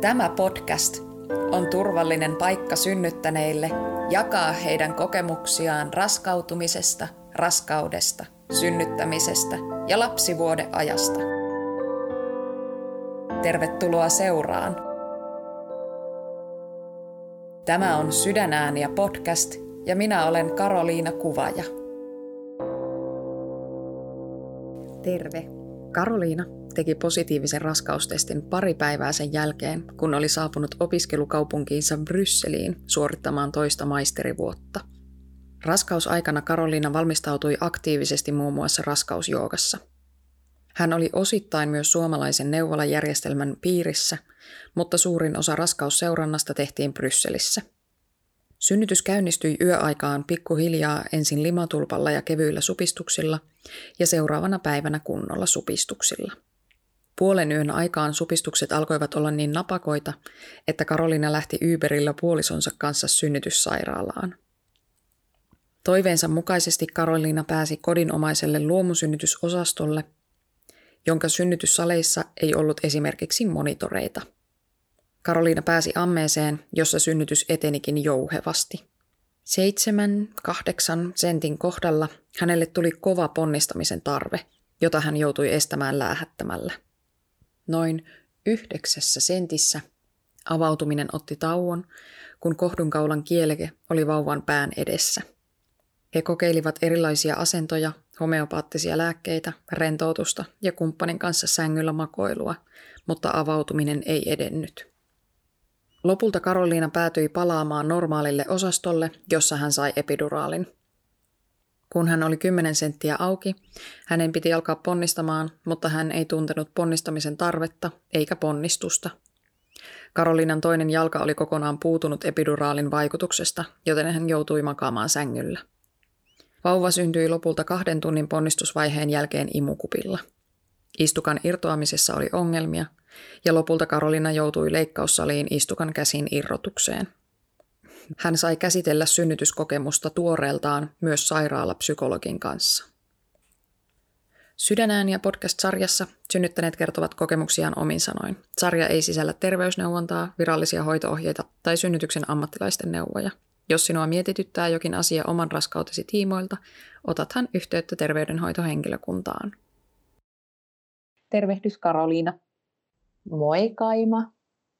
Tämä podcast on turvallinen paikka synnyttäneille jakaa heidän kokemuksiaan raskautumisesta, raskaudesta, synnyttämisestä ja lapsivuodeajasta. Tervetuloa seuraan. Tämä on Sydänääniä podcast ja minä olen Karoliina Kuvaja. Terve. Karoliina teki positiivisen raskaustestin pari päivää sen jälkeen, kun oli saapunut opiskelukaupunkiinsa Brysseliin suorittamaan toista maisterivuotta. Raskausaikana Karoliina valmistautui aktiivisesti muun muassa raskausjoogassa. Hän oli osittain myös suomalaisen neuvolajärjestelmän piirissä, mutta suurin osa raskausseurannasta tehtiin Brysselissä. Synnytys käynnistyi yöaikaan pikkuhiljaa ensin limatulpalla ja kevyillä supistuksilla ja seuraavana päivänä kunnolla supistuksilla. Puolen yön aikaan supistukset alkoivat olla niin napakoita, että Karolina lähti Uberillä puolisonsa kanssa synnytyssairaalaan. Toiveensa mukaisesti Karoliina pääsi kodinomaiselle luomusynnytysosastolle, jonka synnytyssaleissa ei ollut esimerkiksi monitoreita. Karoliina pääsi ammeeseen, jossa synnytys etenikin jouhevasti. Seitsemän, kahdeksan sentin kohdalla hänelle tuli kova ponnistamisen tarve, jota hän joutui estämään läähättämällä. Noin yhdeksässä sentissä avautuminen otti tauon, kun kohdunkaulan kieleke oli vauvan pään edessä. He kokeilivat erilaisia asentoja, homeopaattisia lääkkeitä, rentoutusta ja kumppanin kanssa sängyllä makoilua, mutta avautuminen ei edennyt. Lopulta Karoliina päätyi palaamaan normaalille osastolle, jossa hän sai epiduraalin – kun hän oli 10 senttiä auki, hänen piti alkaa ponnistamaan, mutta hän ei tuntenut ponnistamisen tarvetta eikä ponnistusta. Karolinan toinen jalka oli kokonaan puutunut epiduraalin vaikutuksesta, joten hän joutui makaamaan sängyllä. Vauva syntyi lopulta kahden tunnin ponnistusvaiheen jälkeen imukupilla. Istukan irtoamisessa oli ongelmia, ja lopulta Karolina joutui leikkaussaliin istukan käsin irrotukseen. Hän sai käsitellä synnytyskokemusta tuoreeltaan myös sairaalapsykologin kanssa. ja podcast-sarjassa synnyttäneet kertovat kokemuksiaan omin sanoin. Sarja ei sisällä terveysneuvontaa, virallisia hoitoohjeita tai synnytyksen ammattilaisten neuvoja. Jos sinua mietityttää jokin asia oman raskautesi tiimoilta, otathan yhteyttä terveydenhoitohenkilökuntaan. Tervehdys Karoliina. Moi Kaima.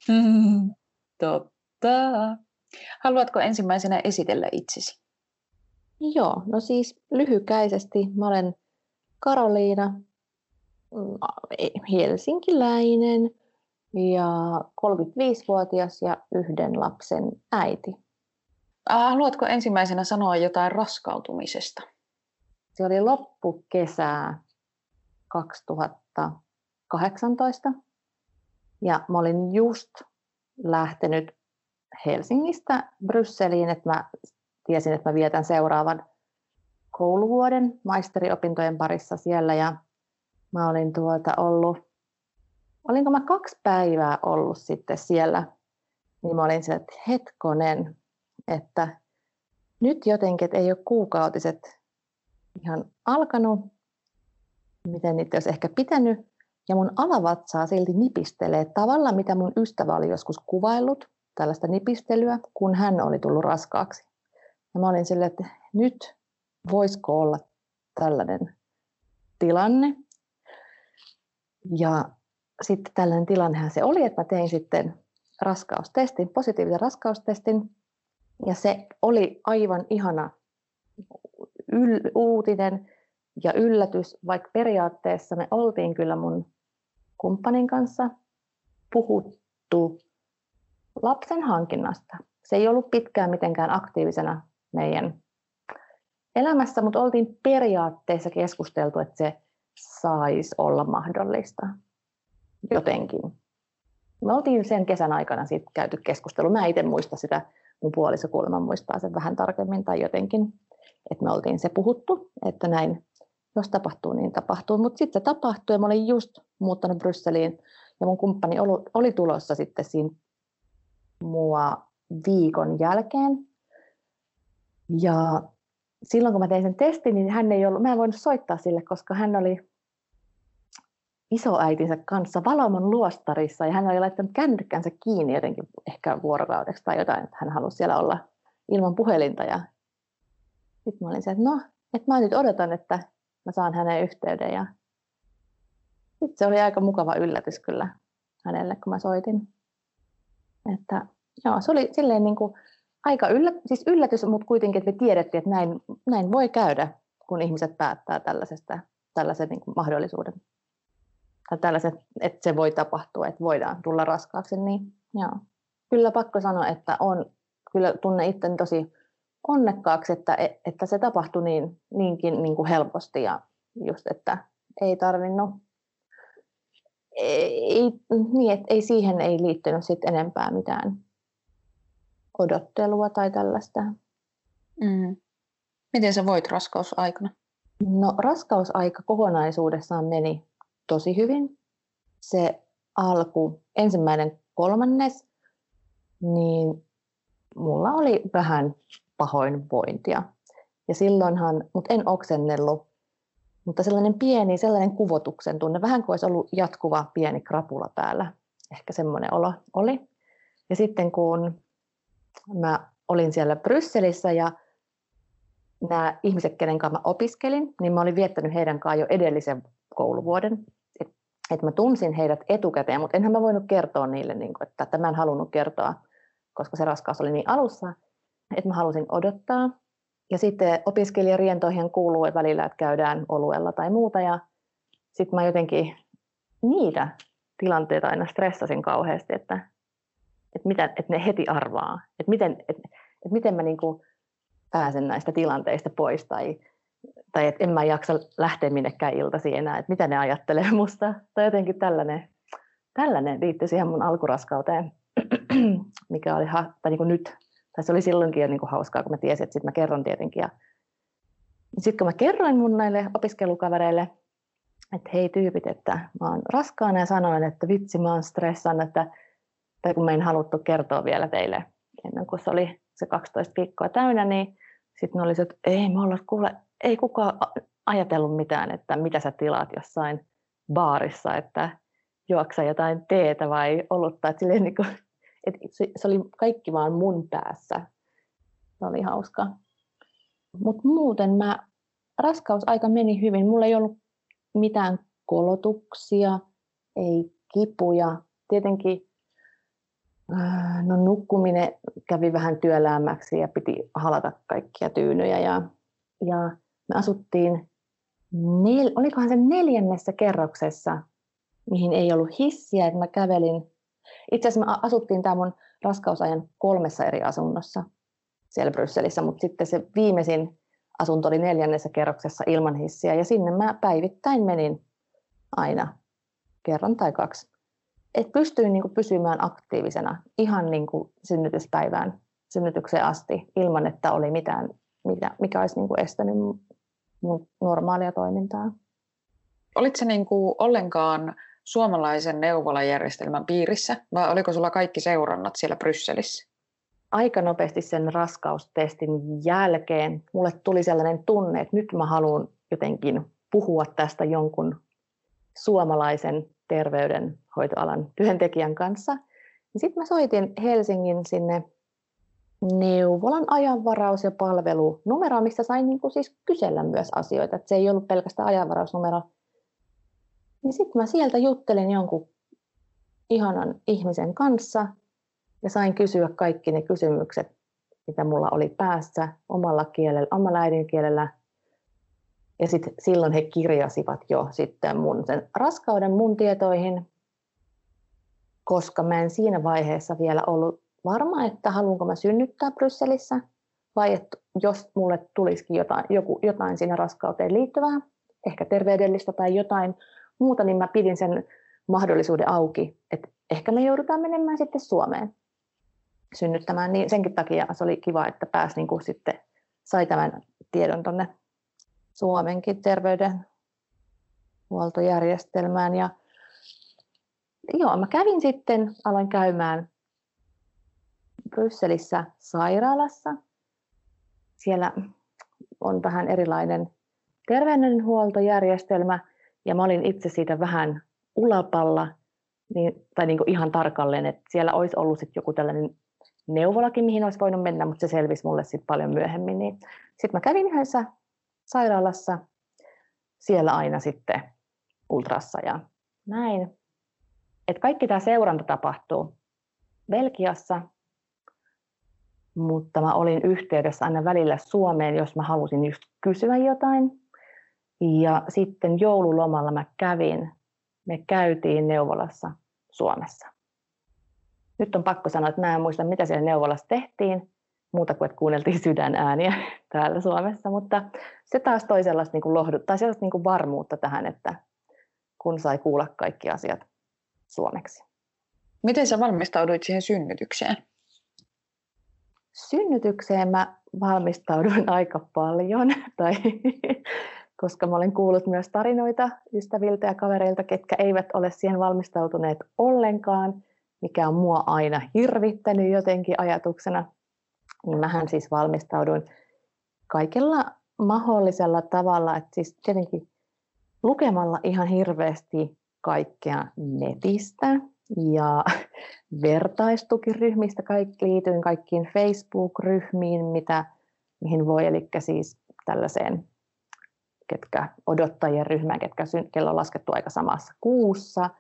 Totta. Haluatko ensimmäisenä esitellä itsesi? Joo, no siis lyhykäisesti mä olen Karoliina, mm, helsinkiläinen ja 35-vuotias ja yhden lapsen äiti. Haluatko ensimmäisenä sanoa jotain raskautumisesta? Se oli loppukesää 2018 ja mä olin just lähtenyt Helsingistä Brysseliin, että mä tiesin, että mä vietän seuraavan kouluvuoden maisteriopintojen parissa siellä. Ja mä olin tuota ollut, olinko mä kaksi päivää ollut sitten siellä, niin mä olin siellä, että hetkonen, että nyt jotenkin, että ei ole kuukautiset ihan alkanut, miten niitä olisi ehkä pitänyt, ja mun alavatsaa silti nipistelee tavalla, mitä mun ystävä oli joskus kuvaillut, tällaista nipistelyä, kun hän oli tullut raskaaksi. Ja mä olin silleen, että nyt voisiko olla tällainen tilanne. Ja sitten tällainen tilannehan se oli, että mä tein sitten raskaustestin, positiivisen raskaustestin. Ja se oli aivan ihana yl- uutinen ja yllätys, vaikka periaatteessa me oltiin kyllä mun kumppanin kanssa puhuttu lapsen hankinnasta. Se ei ollut pitkään mitenkään aktiivisena meidän elämässä, mutta oltiin periaatteessa keskusteltu, että se saisi olla mahdollista jotenkin. Me oltiin sen kesän aikana siitä käyty keskustelu. Mä itse muista sitä, mun puoliso kuulemma muistaa sen vähän tarkemmin tai jotenkin, että me oltiin se puhuttu, että näin, jos tapahtuu, niin tapahtuu. Mutta sitten se tapahtui ja mä olin just muuttanut Brysseliin ja mun kumppani oli tulossa sitten siinä mua viikon jälkeen. Ja silloin kun mä tein sen testin, niin hän ei ollut, mä en voinut soittaa sille, koska hän oli isoäitinsä kanssa Valomon luostarissa ja hän oli laittanut kännykkänsä kiinni jotenkin ehkä vuorokaudeksi tai jotain, että hän halusi siellä olla ilman puhelinta. Ja sitten mä olin se, että no, että mä nyt odotan, että mä saan hänen yhteyden. Ja sitten se oli aika mukava yllätys kyllä hänelle, kun mä soitin. Että joo, se oli silleen niin kuin aika yllä, siis yllätys, mutta kuitenkin, että me tiedettiin, että näin, näin voi käydä, kun ihmiset päättää tällaisesta, tällaisen niin kuin mahdollisuuden. Tai tällaiset, että se voi tapahtua, että voidaan tulla raskaaksi. Niin, joo. Kyllä pakko sanoa, että on, kyllä tunne itteni tosi onnekkaaksi, että, että se tapahtui niin, niinkin niin kuin helposti ja just, että ei tarvinnut, ei, niin, että ei siihen ei liittynyt sit enempää mitään odottelua tai tällaista. Mm. Miten sä voit raskausaikana? No raskausaika kokonaisuudessaan meni tosi hyvin. Se alku, ensimmäinen kolmannes, niin mulla oli vähän pahoinvointia. Ja silloinhan, mutta en oksennellut, mutta sellainen pieni, sellainen kuvotuksen tunne, vähän kuin olisi ollut jatkuva pieni krapula päällä. Ehkä semmoinen olo oli. Ja sitten kun mä olin siellä Brysselissä ja nämä ihmiset, kenen kanssa mä opiskelin, niin mä olin viettänyt heidän kanssaan jo edellisen kouluvuoden. Että et mä tunsin heidät etukäteen, mutta enhän mä voinut kertoa niille, niin kuin, että tämän halunnut kertoa, koska se raskaus oli niin alussa, että mä halusin odottaa. Ja sitten opiskelijarientoihin kuuluu välillä, että käydään oluella tai muuta. Ja sitten mä jotenkin niitä tilanteita aina stressasin kauheasti, että että, mitä, että ne heti arvaa, että miten, että, että miten mä niin kuin pääsen näistä tilanteista pois tai, tai että en mä jaksa lähteä minnekään iltaisin enää, että mitä ne ajattelee musta. Tai jotenkin tällainen, tällainen liittyy siihen mun alkuraskauteen, mikä oli tai niin kuin nyt, tai se oli silloinkin jo niin kuin hauskaa, kun mä tiesin, että sitten mä kerron tietenkin. Ja sitten kun mä kerroin mun näille opiskelukavereille, että hei tyypit, että mä oon raskaana ja sanoin, että vitsi mä oon stressannut, että tai kun me en haluttu kertoa vielä teille ennen kuin se oli se 12 viikkoa täynnä, niin sitten ne oli että ei me olla kuule, ei kukaan ajatellut mitään, että mitä sä tilaat jossain baarissa, että juoksa jotain teetä vai olutta. Että niin kuin, että se oli kaikki vaan mun päässä. Se oli hauska. Mutta muuten mä, raskausaika meni hyvin. Mulla ei ollut mitään kolotuksia, ei kipuja. Tietenkin Äh, no nukkuminen kävi vähän työläämmäksi ja piti halata kaikkia tyynyjä. Ja, ja me asuttiin, nel, olikohan se neljännessä kerroksessa, mihin ei ollut hissiä, että mä kävelin. Itse asiassa me asuttiin tämä mun raskausajan kolmessa eri asunnossa siellä Brysselissä, mutta sitten se viimeisin asunto oli neljännessä kerroksessa ilman hissiä ja sinne mä päivittäin menin aina kerran tai kaksi että pystyin niin kuin pysymään aktiivisena ihan niin kuin synnytyspäivään, synnytykseen asti, ilman että oli mitään, mikä olisi niin kuin estänyt mun normaalia toimintaa. Olitko niin kuin ollenkaan suomalaisen neuvolajärjestelmän piirissä, vai oliko sulla kaikki seurannat siellä Brysselissä? Aika nopeasti sen raskaustestin jälkeen mulle tuli sellainen tunne, että nyt mä haluan jotenkin puhua tästä jonkun suomalaisen terveydenhoitoalan työntekijän kanssa. Sitten mä soitin Helsingin sinne neuvolan ajanvaraus- ja palvelunumero, missä sain niin kuin siis kysellä myös asioita. Että se ei ollut pelkästään ajanvarausnumero. Niin sitten mä sieltä juttelin jonkun ihanan ihmisen kanssa ja sain kysyä kaikki ne kysymykset, mitä mulla oli päässä omalla kielellä, omalla äidinkielellä. Ja sit, silloin he kirjasivat jo sitten mun sen raskauden mun tietoihin, koska mä en siinä vaiheessa vielä ollut varma, että haluanko mä synnyttää Brysselissä vai että jos mulle tulisikin jotain, joku, jotain siinä raskauteen liittyvää, ehkä terveydellistä tai jotain muuta, niin mä pidin sen mahdollisuuden auki, että ehkä me joudutaan menemään sitten Suomeen synnyttämään, niin senkin takia se oli kiva, että pääsi niin kuin sitten, sai tämän tiedon tuonne Suomenkin terveydenhuoltojärjestelmään. Ja joo, mä kävin sitten, aloin käymään Brysselissä sairaalassa. Siellä on vähän erilainen terveydenhuoltojärjestelmä ja mä olin itse siitä vähän Ulapalla, niin, tai niin kuin ihan tarkalleen, että siellä olisi ollut sit joku tällainen neuvolakin, mihin olisi voinut mennä, mutta se selvisi mulle sitten paljon myöhemmin. Niin sitten mä kävin yhdessä sairaalassa, siellä aina sitten ultrassa ja näin. Et kaikki tämä seuranta tapahtuu Belgiassa, mutta mä olin yhteydessä aina välillä Suomeen, jos mä halusin just kysyä jotain. Ja sitten joululomalla mä kävin, me käytiin neuvolassa Suomessa. Nyt on pakko sanoa, että mä en muista, mitä siellä neuvolassa tehtiin, muuta kuin, että kuunneltiin sydänääniä täällä Suomessa, mutta se taas toi sellaista niin kuin lohdut, tai sellaista niin kuin varmuutta tähän, että kun sai kuulla kaikki asiat suomeksi. Miten sä valmistauduit siihen synnytykseen? Synnytykseen mä valmistauduin aika paljon, tai, koska mä olen kuullut myös tarinoita ystäviltä ja kavereilta, ketkä eivät ole siihen valmistautuneet ollenkaan, mikä on mua aina hirvittänyt jotenkin ajatuksena. Niin mähän siis valmistauduin kaikella mahdollisella tavalla, että siis tietenkin lukemalla ihan hirveästi kaikkea netistä ja vertaistukiryhmistä. Kaikki, liityin kaikkiin Facebook-ryhmiin, mitä, mihin voi, eli siis tällaiseen ketkä odottajien ryhmään, ketkä kello on laskettu aika samassa kuussa.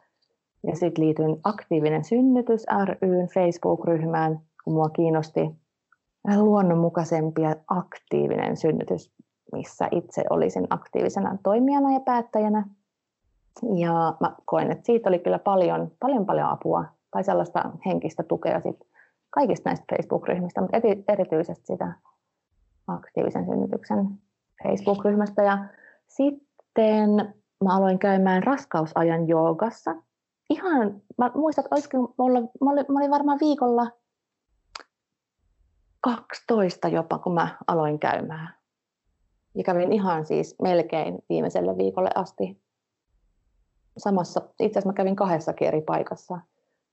Ja sitten liityin Aktiivinen synnytys ryn Facebook-ryhmään, kun mua kiinnosti luonnonmukaisempi ja aktiivinen synnytys, missä itse olisin aktiivisena toimijana ja päättäjänä. Ja mä koen, että siitä oli kyllä paljon, paljon, paljon apua tai sellaista henkistä tukea sit kaikista näistä Facebook-ryhmistä, mutta erityisesti sitä aktiivisen synnytyksen Facebook-ryhmästä. Ja sitten mä aloin käymään raskausajan joogassa. Ihan, mä muistan, että olisiko mulla, mä olin, mä olin varmaan viikolla 12 jopa, kun mä aloin käymään. Ja kävin ihan siis melkein viimeiselle viikolle asti samassa, itse asiassa mä kävin kahdessakin eri paikassa,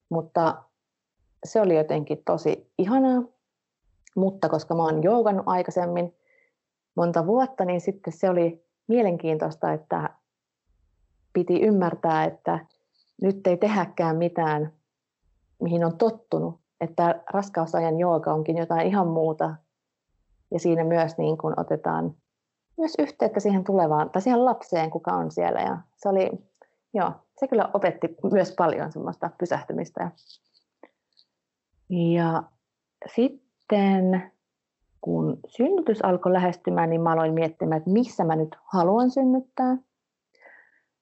mutta se oli jotenkin tosi ihanaa, mutta koska mä oon joogannut aikaisemmin monta vuotta, niin sitten se oli mielenkiintoista, että piti ymmärtää, että nyt ei tehäkään mitään, mihin on tottunut, että raskausajan jooga onkin jotain ihan muuta. Ja siinä myös niin kuin otetaan myös yhteyttä siihen tulevaan, tai siihen lapseen, kuka on siellä. Ja se oli joo, se kyllä opetti myös paljon semmoista pysähtymistä. Ja sitten kun synnytys alkoi lähestymään, niin mä aloin miettimään, että missä mä nyt haluan synnyttää.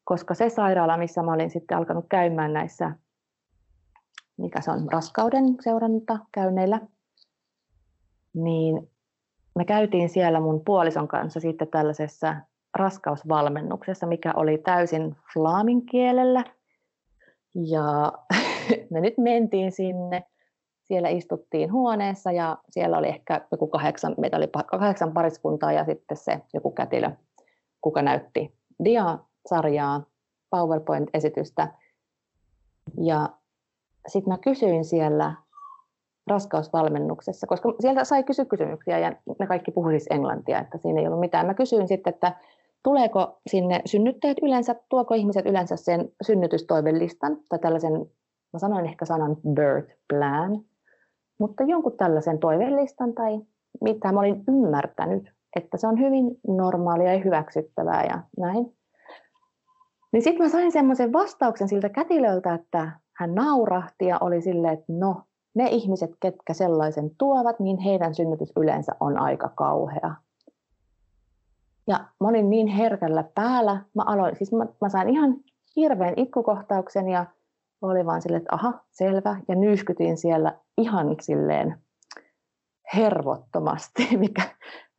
Koska se sairaala, missä mä olin sitten alkanut käymään näissä, mikä se on, raskauden seuranta käynneillä, niin me käytiin siellä mun puolison kanssa sitten tällaisessa raskausvalmennuksessa, mikä oli täysin flaamin kielellä. Ja me nyt mentiin sinne, siellä istuttiin huoneessa ja siellä oli ehkä joku kahdeksan, meitä oli kahdeksan pariskuntaa ja sitten se joku kätilö, kuka näytti dia-sarjaa, PowerPoint-esitystä. Ja sitten mä kysyin siellä raskausvalmennuksessa, koska sieltä sai kysyä kysymyksiä ja ne kaikki puhuivat siis englantia, että siinä ei ollut mitään. Mä kysyin sitten, että Tuleeko sinne synnyttäjät yleensä, tuoko ihmiset yleensä sen synnytystoivelistan tai tällaisen, mä sanoin ehkä sanan birth plan, mutta jonkun tällaisen toivelistan tai mitä mä olin ymmärtänyt, että se on hyvin normaalia ja hyväksyttävää ja näin. Niin sitten mä sain semmoisen vastauksen siltä kätilöltä, että hän naurahti ja oli silleen, että no, ne ihmiset, ketkä sellaisen tuovat, niin heidän synnytys yleensä on aika kauhea. Ja mä olin niin herkällä päällä. Mä, aloin, siis mä, mä sain ihan hirveän itkukohtauksen ja oli vaan silleen, että aha, selvä. Ja nyskytin siellä ihan silleen hervottomasti, mikä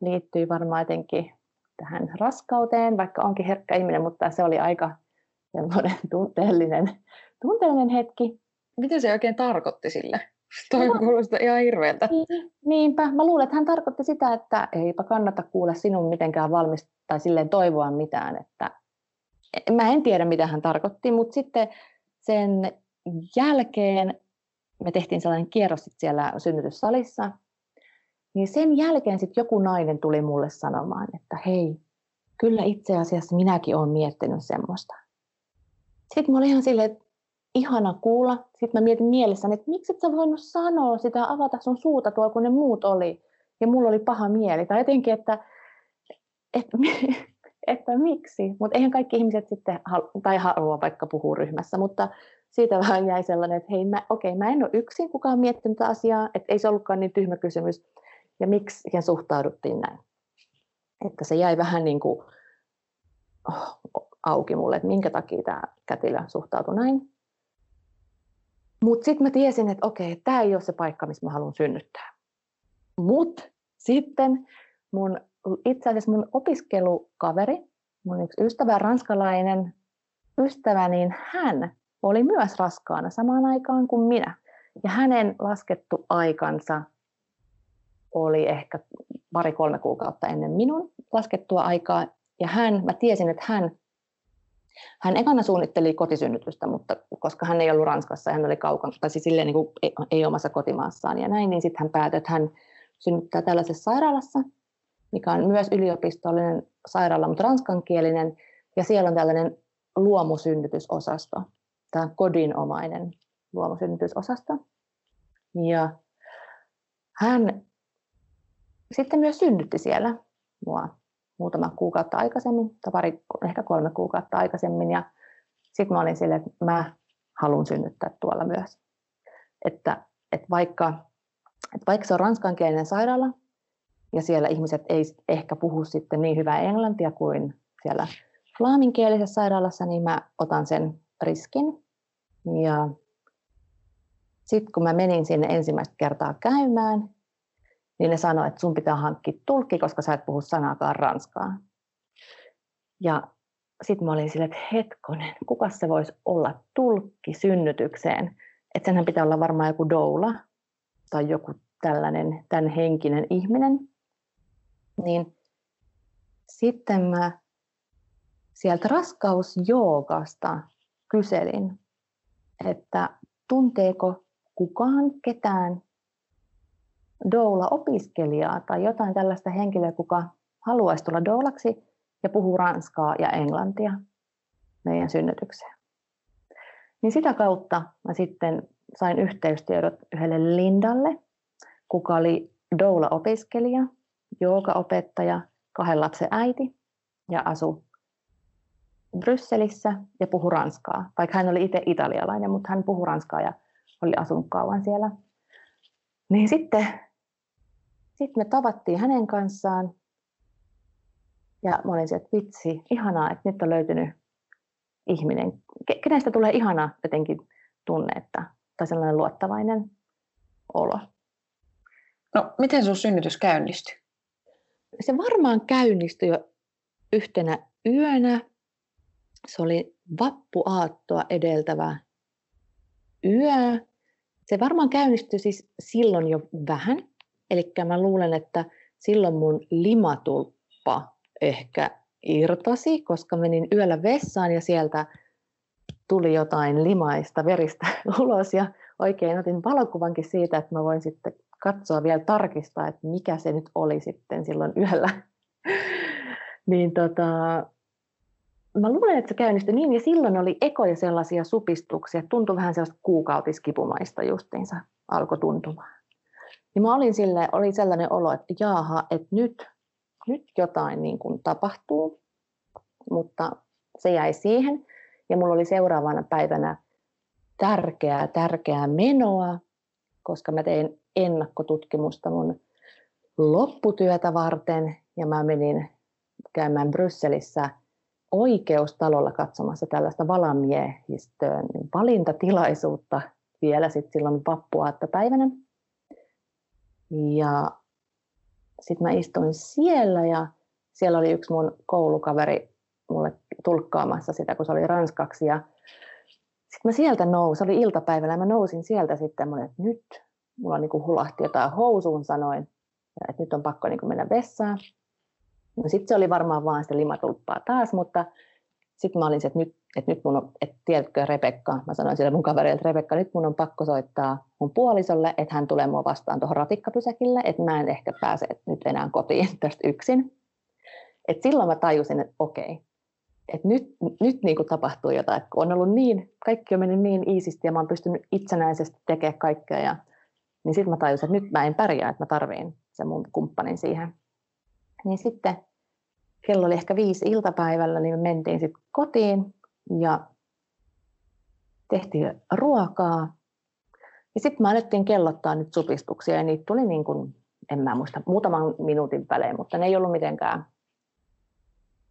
liittyy varmaan jotenkin tähän raskauteen, vaikka onkin herkkä ihminen, mutta se oli aika semmoinen tunteellinen, tunteellinen hetki. Mitä se oikein tarkoitti sille? Toi no, kuulostaa ihan hirveältä. Niin, niinpä. Mä luulen, että hän tarkoitti sitä, että eipä kannata kuulla sinun mitenkään valmis tai silleen toivoa mitään. Että... Mä en tiedä, mitä hän tarkoitti, mutta sitten sen jälkeen me tehtiin sellainen kierros sit siellä synnytyssalissa, niin sen jälkeen sitten joku nainen tuli mulle sanomaan, että hei, kyllä itse asiassa minäkin olen miettinyt semmoista. sitten mä olin ihan silleen, että ihana kuulla. Sitten mä mietin mielessäni, että miksi et sä voinut sanoa sitä, avata sun suuta tuolla, kun ne muut oli. Ja mulla oli paha mieli. Tai jotenkin, että, että, että miksi. Mutta eihän kaikki ihmiset sitten, tai halua vaikka puhua ryhmässä, mutta siitä vähän jäi sellainen, että hei, mä, okei, mä en ole yksin, kuka on miettinyt asiaa, että ei se ollutkaan niin tyhmä kysymys. Ja miksi siihen suhtauduttiin näin. Että se jäi vähän niin kuin oh, auki mulle, että minkä takia tämä kätilö suhtautui näin. Mutta sitten mä tiesin, että okei, tämä ei ole se paikka, missä mä haluan synnyttää. Mutta sitten mun, itse asiassa mun opiskelukaveri, mun yksi ystävä, ranskalainen ystävä, niin hän oli myös raskaana samaan aikaan kuin minä. Ja hänen laskettu aikansa oli ehkä pari-kolme kuukautta ennen minun laskettua aikaa. Ja hän, mä tiesin, että hän hän ekana suunnitteli kotisynnytystä, mutta koska hän ei ollut Ranskassa ja hän oli kaukana, tai siis silleen niin kuin ei, ei omassa kotimaassaan ja näin, niin sitten hän päätyi, että hän synnyttää tällaisessa sairaalassa, mikä on myös yliopistollinen sairaala, mutta ranskankielinen, ja siellä on tällainen luomusynnytysosasto, tämä kodinomainen luomusynnytysosasto. Ja hän sitten myös synnytti siellä mua muutama kuukautta aikaisemmin, tai pari, ehkä kolme kuukautta aikaisemmin, ja sitten mä olin silleen, että mä haluan synnyttää tuolla myös. Että, että vaikka, että vaikka se on ranskankielinen sairaala, ja siellä ihmiset ei ehkä puhu sitten niin hyvää englantia kuin siellä flaaminkielisessä sairaalassa, niin mä otan sen riskin. Ja sitten kun mä menin sinne ensimmäistä kertaa käymään, niin ne sanoi, että sun pitää hankkia tulkki, koska sä et puhu sanaakaan ranskaa. Ja sitten mä olin silleen, että hetkonen, kuka se voisi olla tulkki synnytykseen? Että senhän pitää olla varmaan joku doula tai joku tällainen, tämän henkinen ihminen. Niin sitten mä sieltä raskausjoogasta kyselin, että tunteeko kukaan ketään doula-opiskelijaa tai jotain tällaista henkilöä, kuka haluaisi tulla doulaksi ja puhuu ranskaa ja englantia meidän synnytykseen. Niin sitä kautta mä sitten sain yhteystiedot yhdelle Lindalle, kuka oli doula-opiskelija, jooga-opettaja, kahden lapsen äiti ja asui Brysselissä ja puhui ranskaa, vaikka hän oli itse italialainen, mutta hän puhui ranskaa ja oli asunut kauan siellä. Niin sitten sitten me tavattiin hänen kanssaan ja mä olin että vitsi, ihanaa, että nyt on löytynyt ihminen. Kenestä tulee ihana jotenkin tunne, että, tai sellainen luottavainen olo. No, miten sun synnytys käynnistyi? Se varmaan käynnistyi jo yhtenä yönä. Se oli vappuaattoa edeltävä yö. Se varmaan käynnistyi siis silloin jo vähän, Eli mä luulen, että silloin mun limatulppa ehkä irtosi, koska menin yöllä vessaan ja sieltä tuli jotain limaista veristä ulos ja oikein otin valokuvankin siitä, että mä voin sitten katsoa vielä tarkistaa, että mikä se nyt oli sitten silloin yöllä. niin tota, mä luulen, että se käynnistyi niin, ja silloin oli ekoja sellaisia supistuksia, tuntui vähän sellaista kuukautiskipumaista justiinsa, alkoi tuntumaan. Niin mä olin sille, oli sellainen olo, että jaaha, että nyt, nyt jotain niin kuin tapahtuu, mutta se jäi siihen. Ja mulla oli seuraavana päivänä tärkeää, tärkeää menoa, koska mä tein ennakkotutkimusta mun lopputyötä varten ja mä menin käymään Brysselissä oikeustalolla katsomassa tällaista valamiehistöön valintatilaisuutta vielä sitten silloin vappuaattopäivänä. Ja sitten mä istuin siellä ja siellä oli yksi mun koulukaveri mulle tulkkaamassa sitä, kun se oli ranskaksi. Ja sitten mä sieltä nousin, se oli iltapäivällä, mä nousin sieltä sitten, olin, että nyt mulla niin hulahti jotain housuun sanoin, että nyt on pakko niin mennä vessaan. No sitten se oli varmaan vaan sitä limatulppaa taas, mutta sitten mä olin se, että nyt, että nyt mun on, että tiedätkö Rebekka, mä sanoin sille mun kaverille, että Rebekka, nyt mun on pakko soittaa mun puolisolle, että hän tulee mua vastaan tuohon ratikkapysäkille, että mä en ehkä pääse nyt enää kotiin tästä yksin. Et silloin mä tajusin, että okei, että nyt, nyt niin kuin tapahtuu jotain, että on ollut niin, kaikki on mennyt niin iisisti ja mä oon pystynyt itsenäisesti tekemään kaikkea ja niin sitten mä tajusin, että nyt mä en pärjää, että mä tarviin sen mun kumppanin siihen. Niin sitten kello oli ehkä viisi iltapäivällä, niin me mentiin sitten kotiin ja tehtiin ruokaa. Ja sitten mä alettiin kellottaa nyt supistuksia ja niitä tuli niin kuin, en mä muista, muutaman minuutin välein, mutta ne ei ollut mitenkään,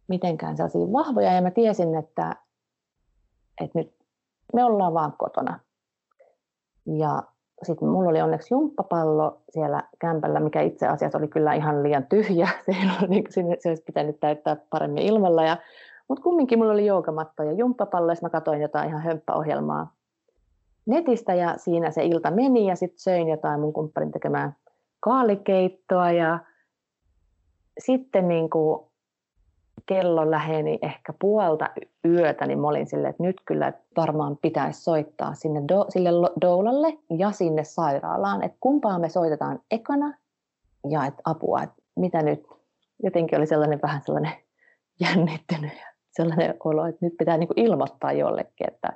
mitenkään sellaisia vahvoja. Ja mä tiesin, että, että nyt me ollaan vaan kotona. Ja sitten mulla oli onneksi jumppapallo siellä kämpällä, mikä itse asiassa oli kyllä ihan liian tyhjä. Se, oli, niin, se olisi pitänyt täyttää paremmin ilmalla. Ja, mutta kumminkin mulla oli joogamatta ja jumppapallo, ja mä katsoin jotain ihan hömppäohjelmaa netistä, ja siinä se ilta meni, ja sitten söin jotain mun kumppanin tekemää kaalikeittoa, ja sitten niin kuin kello läheni ehkä puolta yötä, niin mä olin silleen, että nyt kyllä varmaan pitäisi soittaa sinne do, sille doulalle ja sinne sairaalaan, että kumpaa me soitetaan ekana ja että apua, että mitä nyt. Jotenkin oli sellainen vähän sellainen jännittynyt ja sellainen olo, että nyt pitää niin kuin ilmoittaa jollekin, että,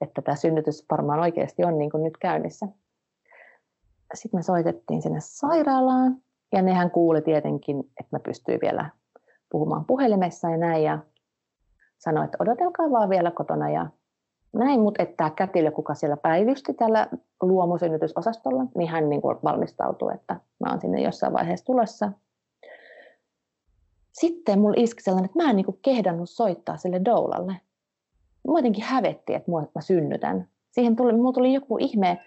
että tämä synnytys varmaan oikeasti on niin kuin nyt käynnissä. Sitten me soitettiin sinne sairaalaan ja nehän kuuli tietenkin, että mä pystyin vielä puhumaan puhelimessa ja näin ja sanoi, että odotelkaa vaan vielä kotona ja näin, mutta että tämä kätilö, kuka siellä päivysti tällä luomusynnytysosastolla, niin hän niin valmistautui, että mä oon sinne jossain vaiheessa tulossa. Sitten mulla iski sellainen, että mä en niin kehdannut soittaa sille doulalle. Mua jotenkin hävetti, että mä synnytän. Siihen tuli, mulla tuli joku ihme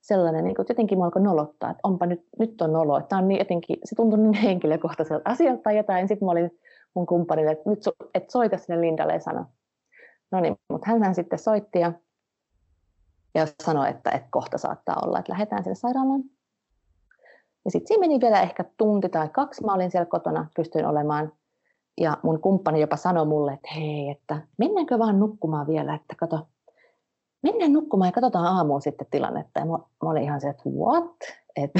sellainen, niin kuin, että jotenkin mua alkoi nolottaa, että onpa nyt, nyt on nolo. Että on niin jotenkin, se tuntui niin henkilökohtaiselta asialta tai jotain. Sitten mä olin mun kumppanille, että nyt et soita sinne Lindalle ja sano. No niin, mutta hän sitten soitti ja, ja sanoi, että, että kohta saattaa olla, että lähdetään sinne sairaalaan. Ja sitten siinä meni vielä ehkä tunti tai kaksi. Mä olin siellä kotona, pystyin olemaan. Ja mun kumppani jopa sanoi mulle, että hei, että mennäänkö vaan nukkumaan vielä, että kato, mennään nukkumaan ja katsotaan aamuun sitten tilannetta. Ja mä, mä olin ihan se, että what? Et,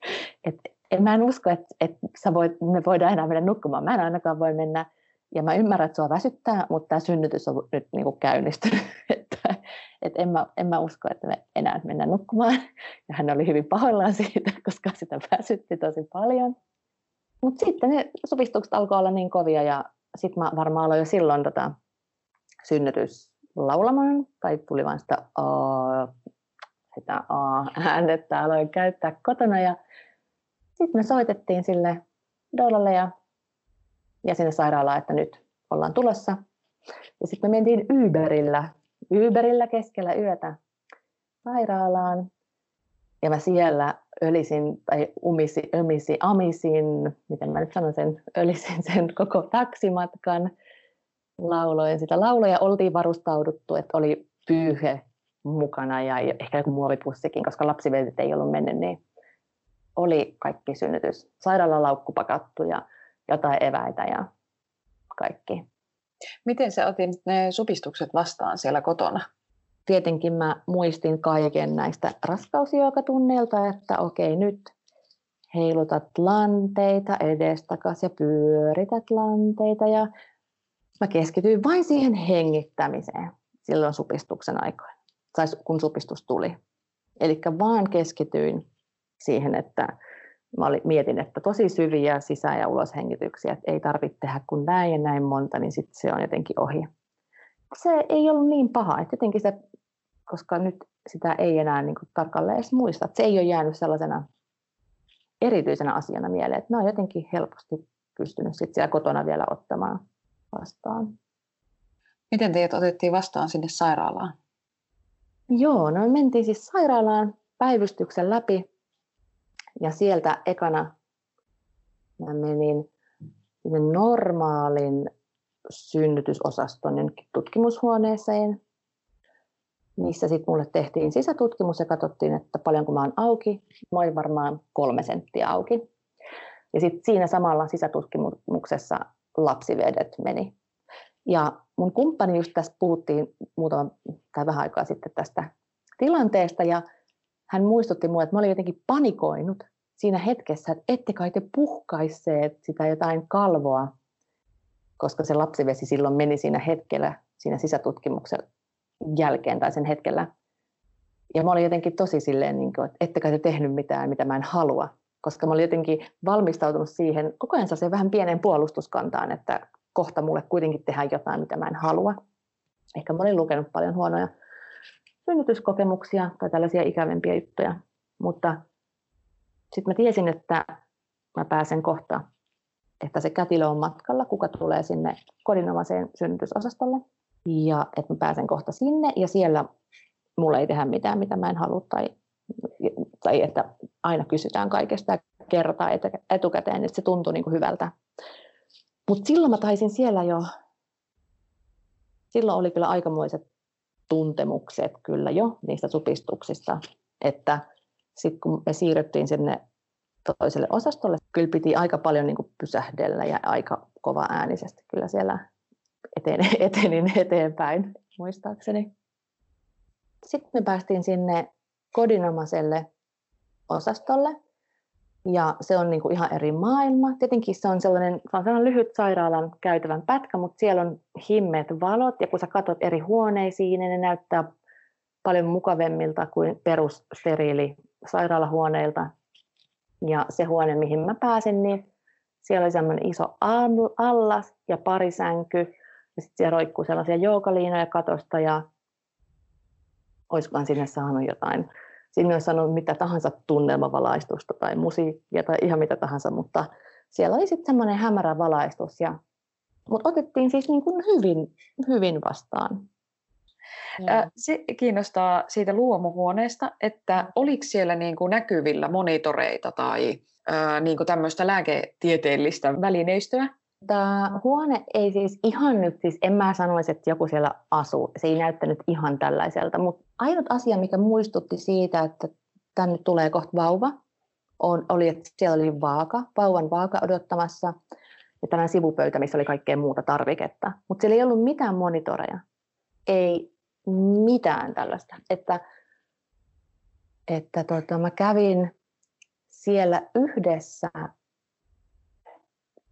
et, en, mä en usko, että, että sä voit, me voidaan enää mennä nukkumaan. Mä en ainakaan voi mennä. Ja mä ymmärrän, että sua väsyttää, mutta tämä synnytys on nyt niin kuin käynnistynyt. että, että en, mä, en mä usko, että me enää mennä nukkumaan. Ja hän oli hyvin pahoillaan siitä, koska sitä väsytti tosi paljon. Mutta sitten ne supistukset alkoi olla niin kovia ja sitten mä varmaan aloin jo silloin tota synnytys laulamaan, tai tuli vain sitä A, sitä A-äänettä aloin käyttää kotona, ja sitten me soitettiin sille Doulalle ja, ja sinne sairaalaan, että nyt ollaan tulossa. Ja sitten me mentiin Uberillä, Uberillä keskellä yötä sairaalaan. Ja mä siellä ölisin tai umisi, ömisi, amisin, miten mä nyt sanon sen, ölisin sen koko taksimatkan lauloin sitä lauloja. Oltiin varustauduttu, että oli pyyhe mukana ja ehkä joku muovipussikin, koska lapsiveltit ei ollut mennyt, niin oli kaikki synnytys. Sairaalalaukku pakattu ja jotain eväitä ja kaikki. Miten sä otit ne supistukset vastaan siellä kotona? Tietenkin mä muistin kaiken näistä raskausjuokatunneilta, että okei nyt heilutat lanteita edestakas ja pyörität lanteita ja mä keskityin vain siihen hengittämiseen silloin supistuksen aikoina, tai kun supistus tuli. Eli vaan keskityin siihen, että mä olin, mietin, että tosi syviä sisä- ja uloshengityksiä, että ei tarvitse tehdä kuin näin ja näin monta, niin sitten se on jotenkin ohi. Se ei ollut niin paha, että jotenkin se, koska nyt sitä ei enää niin kuin tarkalleen edes muista, että se ei ole jäänyt sellaisena erityisenä asiana mieleen, että mä oon jotenkin helposti pystynyt sitten siellä kotona vielä ottamaan vastaan. Miten teidät otettiin vastaan sinne sairaalaan? Joo, no me mentiin siis sairaalaan päivystyksen läpi ja sieltä ekana mä menin normaalin synnytysosaston tutkimushuoneeseen, missä sitten mulle tehtiin sisätutkimus ja katsottiin, että paljonko mä oon auki. Mä olin varmaan kolme senttiä auki. Ja sitten siinä samalla sisätutkimuksessa lapsivedet meni. Ja mun kumppani just tästä puhuttiin muutama tai vähän aikaa sitten tästä tilanteesta ja hän muistutti mua, että mä olin jotenkin panikoinut siinä hetkessä, että ette kai te puhkaisseet sitä jotain kalvoa koska se lapsivesi silloin meni siinä hetkellä, siinä sisätutkimuksen jälkeen tai sen hetkellä. Ja mä olin jotenkin tosi silleen, niin kuin, että ettekä te tehnyt mitään, mitä mä en halua. Koska mä olin jotenkin valmistautunut siihen koko ajan se vähän pienen puolustuskantaan, että kohta mulle kuitenkin tehdään jotain, mitä mä en halua. Ehkä mä olin lukenut paljon huonoja synnytyskokemuksia tai tällaisia ikävempiä juttuja. Mutta sitten mä tiesin, että mä pääsen kohta, että se kätilö on matkalla, kuka tulee sinne kodinomaiseen synnytysosastolle. Ja että mä pääsen kohta sinne ja siellä mulle ei tehdä mitään, mitä mä en halua tai, tai että aina kysytään kaikesta ja kerrotaan etukäteen, että se tuntui niin kuin hyvältä. Mutta silloin mä taisin siellä jo, silloin oli kyllä aikamoiset tuntemukset kyllä jo niistä supistuksista, että sitten kun me siirryttiin sinne toiselle osastolle, kyllä piti aika paljon niin kuin pysähdellä ja aika kova äänisesti kyllä siellä eteen, etenin eteenpäin, muistaakseni. Sitten me päästiin sinne kodinomaiselle osastolle, ja se on niin kuin ihan eri maailma. Tietenkin se on sellainen, se on sellainen lyhyt sairaalan käytävän pätkä, mutta siellä on himmeet valot, ja kun sä katsot eri huoneisiin, niin ne näyttää paljon mukavemmilta kuin perussteriili sairaalahuoneilta. Ja se huone, mihin mä pääsin, niin siellä oli semmoinen iso allas ja pari sänky, ja sitten siellä roikkuu sellaisia joukaliinoja katosta, ja olisikohan sinne saanut jotain Siinä olisi sanonut mitä tahansa tunnelmavalaistusta tai musiikkia tai ihan mitä tahansa, mutta siellä oli sitten semmoinen hämärä valaistus. Ja, mutta otettiin siis niin kuin hyvin, hyvin vastaan. Se kiinnostaa siitä luomuhuoneesta, että oliko siellä niin kuin näkyvillä monitoreita tai niin kuin tämmöistä lääketieteellistä välineistöä? Tämä huone ei siis ihan nyt, siis en mä sanoisi, että joku siellä asuu. Se ei näyttänyt ihan tällaiselta, mutta ainut asia, mikä muistutti siitä, että tänne tulee kohta vauva, on, oli, että siellä oli vaaka, vauvan vaaka odottamassa ja tällainen sivupöytä, missä oli kaikkea muuta tarviketta. Mutta siellä ei ollut mitään monitoreja. Ei mitään tällaista. Että, että tota, mä kävin siellä yhdessä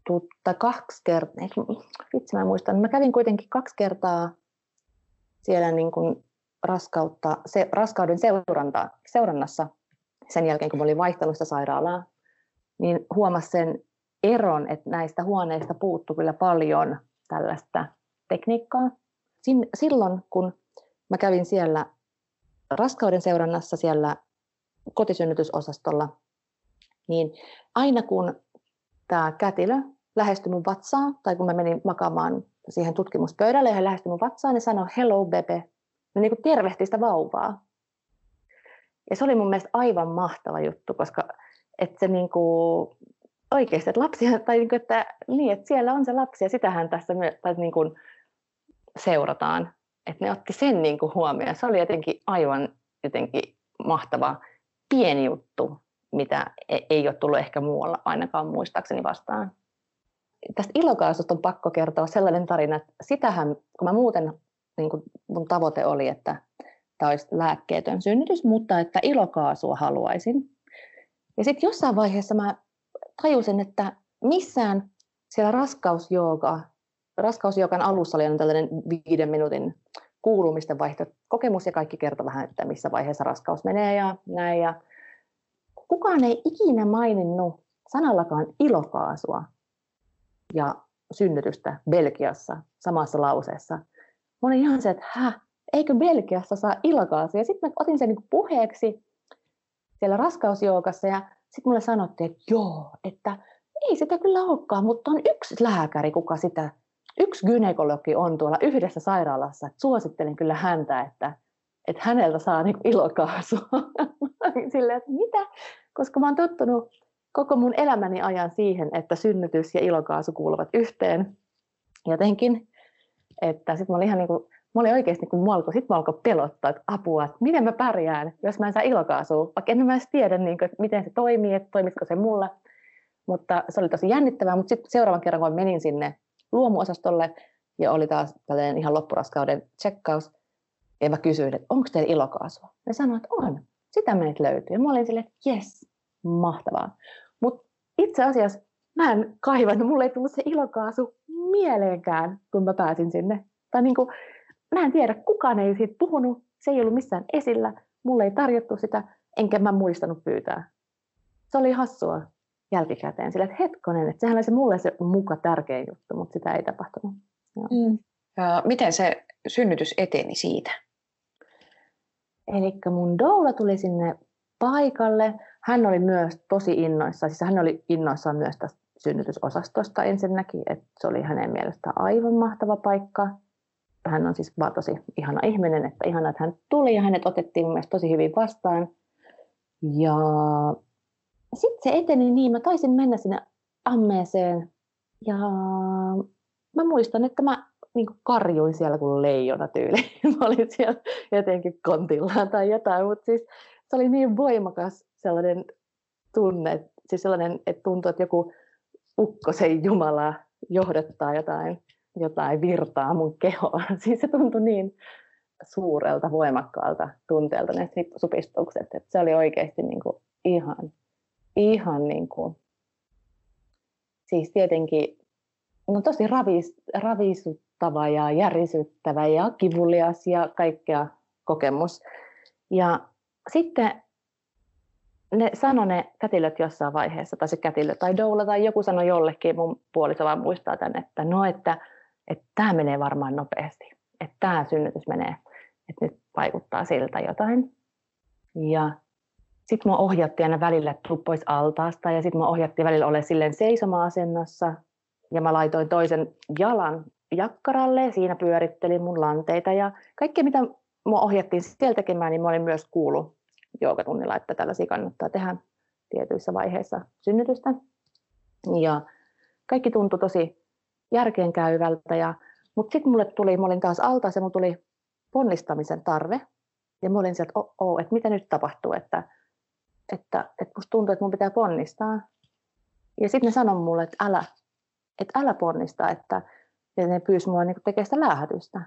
tutta kaksi kertaa, vitsi mä muistan, mä kävin kuitenkin kaksi kertaa siellä niin kuin raskautta, se, raskauden seuranta, seurannassa sen jälkeen, kun olin vaihtanut sitä sairaalaa, niin huomasin sen eron, että näistä huoneista puuttu kyllä paljon tällaista tekniikkaa. Sin, silloin, kun mä kävin siellä raskauden seurannassa siellä kotisynnytysosastolla, niin aina kun tämä kätilö lähestyi mun vatsaa, tai kun mä menin makaamaan siihen tutkimuspöydälle ja hän lähestyi mun vatsaan, niin sanoi hello bebe. Ne niin tervehti sitä vauvaa. Ja se oli mun mielestä aivan mahtava juttu, koska että se niin kuin, oikeasti, että lapsia, tai niin kuin, että, niin, että siellä on se lapsi ja sitähän tässä me, tai niin kuin seurataan. Että ne otti sen niin kuin huomioon. Se oli jotenkin aivan jotenkin mahtava pieni juttu, mitä e-, ei ole tullut ehkä muualla ainakaan muistaakseni vastaan tästä ilokaasusta on pakko kertoa sellainen tarina, että sitähän, kun mä muuten, niin kuin mun tavoite oli, että tämä olisi lääkkeetön synnytys, mutta että ilokaasua haluaisin. Ja sitten jossain vaiheessa mä tajusin, että missään siellä raskausjooga, raskausjoogan alussa oli tällainen viiden minuutin kuulumisten vaihto kokemus ja kaikki kertoi vähän, että missä vaiheessa raskaus menee ja näin. Ja kukaan ei ikinä maininnut sanallakaan ilokaasua ja synnytystä Belgiassa samassa lauseessa. Mä olin ihan se, että hä, eikö Belgiassa saa ilokaasia? Sitten mä otin sen niin puheeksi siellä raskausjoukassa ja sitten mulle sanottiin, että joo, että ei sitä kyllä olekaan, mutta on yksi lääkäri, kuka sitä, yksi gynekologi on tuolla yhdessä sairaalassa, että suosittelen kyllä häntä, että, että häneltä saa niin ilokaasua. Silleen, että mitä? Koska mä oon tottunut koko mun elämäni ajan siihen, että synnytys ja ilokaasu kuuluvat yhteen jotenkin. Että sitten mä olin ihan niin kuin, mä olin oikeasti, kun mä alkoi, sit alkoi pelottaa, että apua, että miten mä pärjään, jos mä en saa ilokaasua, vaikka en mä edes tiedä, niin kuin, että miten se toimii, että toimisiko se mulle. Mutta se oli tosi jännittävää, mutta sitten seuraavan kerran, kun menin sinne luomuosastolle ja oli taas tällainen ihan loppuraskauden tsekkaus, ja mä kysyin, että onko teillä ilokaasua? Ne sanoivat, että on. Sitä meitä löytyy. Ja mä olin silleen, että jes, mahtavaa. Mutta itse asiassa mä en kaivannut, mulle ei tullut se ilokaasu mieleenkään, kun mä pääsin sinne. Tai niin kuin, mä en tiedä, kukaan ei siitä puhunut, se ei ollut missään esillä, mulle ei tarjottu sitä, enkä mä muistanut pyytää. Se oli hassua jälkikäteen, sillä että hetkonen, että sehän oli se mulle se muka tärkein juttu, mutta sitä ei tapahtunut. Mm. Ja miten se synnytys eteni siitä? Eli mun doula tuli sinne paikalle. Hän oli myös tosi innoissaan, siis hän oli innoissaan myös tästä synnytysosastosta ensinnäkin, että se oli hänen mielestään aivan mahtava paikka. Hän on siis vaan tosi ihana ihminen, että ihana, että hän tuli ja hänet otettiin mun tosi hyvin vastaan. Ja sitten se eteni niin, mä taisin mennä sinne ammeeseen ja mä muistan, että mä niin karjuin siellä kuin leijona tyyli. Mä olin siellä jotenkin kontillaan tai jotain, mutta siis se oli niin voimakas sellainen tunne, siis sellainen, että tuntui, että joku ukkosen Jumala johdattaa jotain, jotain virtaa mun kehoon. Siis se tuntui niin suurelta, voimakkaalta tunteelta ne supistukset, että se oli oikeasti niin kuin ihan, ihan niin kuin, siis tietenkin no tosi ravis, ravisuttava ja järisyttävä ja kivulias ja kaikkea kokemus. Ja sitten ne sanoi ne kätilöt jossain vaiheessa, tai se kätilö tai doula tai joku sanoi jollekin, mun puoliso vaan muistaa tämän, että no, että, että tämä menee varmaan nopeasti, että tämä synnytys menee, että nyt vaikuttaa siltä jotain. Ja sitten mua ohjattiin aina välillä, että pois altaasta, ja sitten mua ohjattiin välillä ole silleen seisoma-asennossa, ja mä laitoin toisen jalan jakkaralle, ja siinä pyörittelin mun lanteita, ja kaikkea mitä mua ohjattiin siellä tekemään, niin mä olin myös kuullut joogatunnilla, että tällaisia kannattaa tehdä tietyissä vaiheissa synnytystä. Ja kaikki tuntui tosi järkeenkäyvältä, ja, mutta sitten mulle tuli, mä olin taas alta, se mulle tuli ponnistamisen tarve, ja mä olin sieltä, oh, oh, että mitä nyt tapahtuu, että, että, että musta tuntuu, että mun pitää ponnistaa. Ja sitten ne sanoi mulle, että älä, että älä ponnista, että ja ne pyysi mua niin tekemään sitä läähätystä.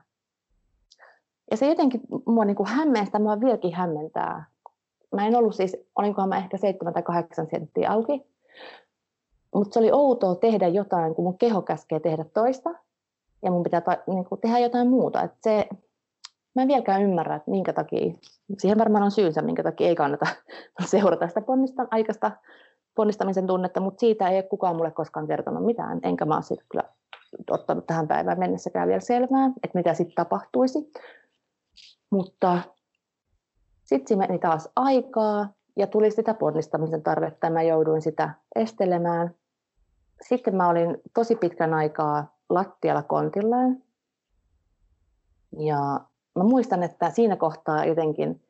Ja se jotenkin mua niin hämmentää, mua vieläkin hämmentää. Mä en ollut siis, olinkohan mä ehkä 7 tai 8 senttiä auki, mutta se oli outoa tehdä jotain, kun mun keho käskee tehdä toista, ja mun pitää niin kuin, tehdä jotain muuta. Et se, mä en vieläkään ymmärrä, että minkä takia, siihen varmaan on syynsä, minkä takia ei kannata seurata sitä ponnista, aikaista ponnistamisen tunnetta, mutta siitä ei ole kukaan mulle koskaan kertonut mitään, enkä mä ole siitä kyllä ottanut tähän päivään mennessäkään vielä selvää, että mitä sitten tapahtuisi. Mutta sitten meni taas aikaa ja tuli sitä ponnistamisen tarvetta ja mä jouduin sitä estelemään. Sitten mä olin tosi pitkän aikaa lattialla kontillaan. Ja mä muistan, että siinä kohtaa jotenkin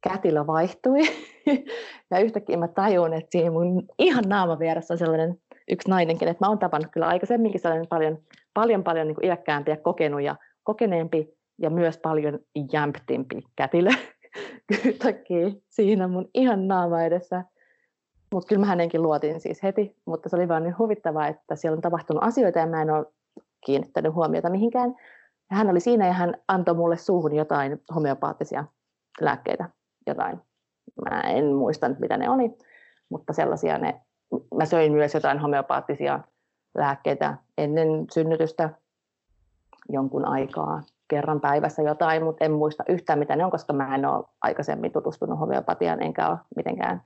kätilö vaihtui. ja yhtäkkiä mä tajun, että siinä mun ihan naama vieressä on sellainen yksi nainenkin, että mä oon tavannut kyllä aikaisemminkin sellainen paljon, paljon, paljon niin iäkkäämpi ja kokenut ja kokeneempi ja myös paljon jämptimpi kätilö yhtäkkiä siinä mun ihan naama edessä. Mutta kyllä mä hänenkin luotin siis heti, mutta se oli vaan niin huvittavaa, että siellä on tapahtunut asioita ja mä en ole kiinnittänyt huomiota mihinkään. Ja hän oli siinä ja hän antoi mulle suuhun jotain homeopaattisia lääkkeitä, jotain. Mä en muista nyt mitä ne oli, mutta sellaisia ne, mä söin myös jotain homeopaattisia lääkkeitä ennen synnytystä jonkun aikaa kerran päivässä jotain, mutta en muista yhtään mitä ne on, koska mä en ole aikaisemmin tutustunut homeopatiaan, enkä ole mitenkään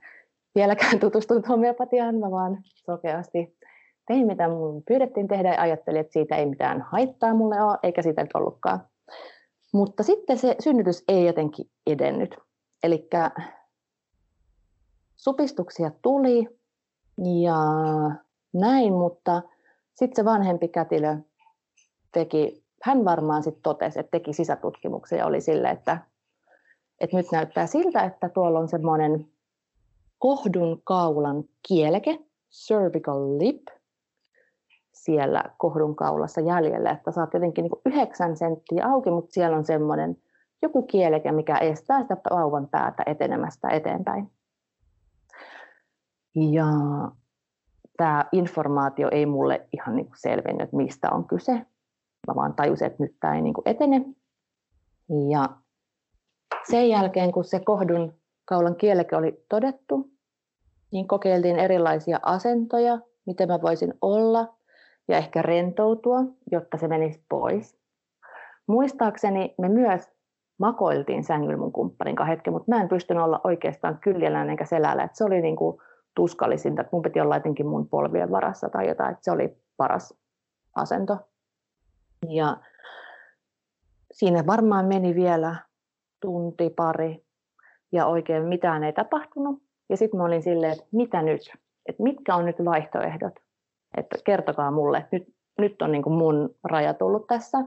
vieläkään tutustunut homeopatiaan, mä vaan sokeasti tein mitä mun pyydettiin tehdä ja ajattelin, että siitä ei mitään haittaa mulle ole, eikä siitä nyt ollutkaan. Mutta sitten se synnytys ei jotenkin edennyt. Eli supistuksia tuli ja näin, mutta sitten se vanhempi kätilö teki hän varmaan sitten totesi, että teki sisätutkimuksen ja oli sille, että, että nyt näyttää siltä, että tuolla on semmoinen kohdun kaulan kieleke, cervical lip, siellä kohdun kaulassa jäljellä, että saat jotenkin niin yhdeksän senttiä auki, mutta siellä on semmoinen joku kieleke, mikä estää sitä vauvan päätä etenemästä eteenpäin. Ja tämä informaatio ei mulle ihan niin selvinnyt, mistä on kyse mä vaan tajusin, että nyt tämä ei niin etene. Ja sen jälkeen, kun se kohdun kaulan kieleke oli todettu, niin kokeiltiin erilaisia asentoja, miten mä voisin olla. ja ehkä rentoutua, jotta se menisi pois. Muistaakseni me myös makoiltiin sängyllä mun kumppanin kanssa hetken, mutta mä en pystynyt olla oikeastaan kyljellään enkä selällä. Et se oli niin kuin tuskallisinta, että mun piti olla jotenkin mun polvien varassa tai jotain, että se oli paras asento. Ja siinä varmaan meni vielä tunti, pari, ja oikein mitään ei tapahtunut. Ja sitten mä olin silleen, että mitä nyt? Että mitkä on nyt vaihtoehdot? Että kertokaa mulle, nyt, nyt on niin kuin mun raja tullut tässä.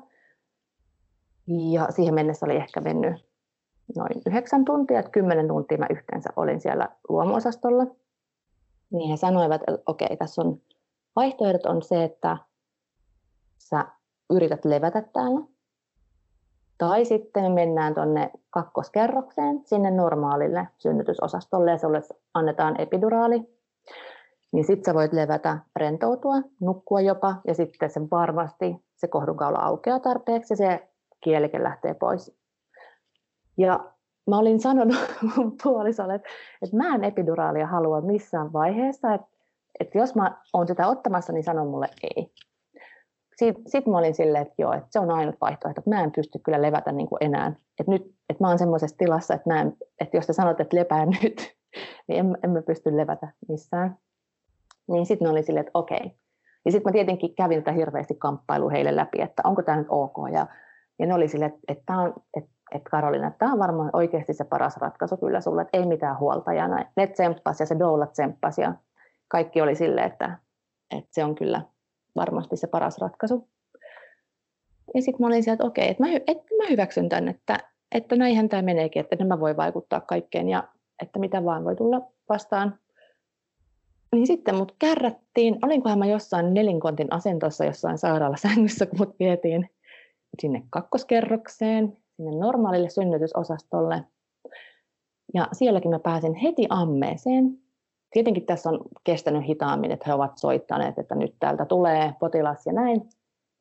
Ja siihen mennessä oli ehkä mennyt noin yhdeksän tuntia, että kymmenen tuntia mä yhteensä olin siellä luomuosastolla. Niin he sanoivat, että okei, tässä on vaihtoehdot on se, että sä yrität levätä täällä. Tai sitten mennään tuonne kakkoskerrokseen, sinne normaalille synnytysosastolle ja sulle annetaan epiduraali. Niin sitten sä voit levätä, rentoutua, nukkua jopa ja sitten se varmasti se kohdunkaula aukeaa tarpeeksi ja se kielike lähtee pois. Ja mä olin sanonut mun puolisolle, että, että mä en epiduraalia halua missään vaiheessa, että, että jos mä oon sitä ottamassa, niin sanon mulle ei. Sitten sit mä olin silleen, että joo, että se on ainut vaihtoehto, että mä en pysty kyllä levätä niin kuin enää. Että nyt, että mä oon semmoisessa tilassa, että, mä en, että jos te sanot, että lepää nyt, niin en, en mä pysty levätä missään. Niin sitten mä olin silleen, että okei. Ja sitten mä tietenkin kävin tätä hirveästi kamppailu heille läpi, että onko tämä nyt ok. Ja, ja ne oli silleen, että, että, on, että, että Karolina, tämä on varmaan oikeasti se paras ratkaisu kyllä sulle, että ei mitään huolta. Ja ne tsemppasi ja se doula tsemppasi ja kaikki oli silleen, että, että se on kyllä varmasti se paras ratkaisu. Ja sitten mä olin sieltä, että okei, että mä, että mä hyväksyn tämän, että, että näinhän tämä meneekin, että nämä voi vaikuttaa kaikkeen ja että mitä vaan voi tulla vastaan. Niin sitten mut kärrättiin, olinkohan mä jossain nelinkontin asentossa jossain sairaalasängyssä, kun mut vietiin sinne kakkoskerrokseen, sinne normaalille synnytysosastolle. Ja sielläkin mä pääsin heti ammeeseen. Tietenkin tässä on kestänyt hitaammin, että he ovat soittaneet, että nyt täältä tulee potilas ja näin.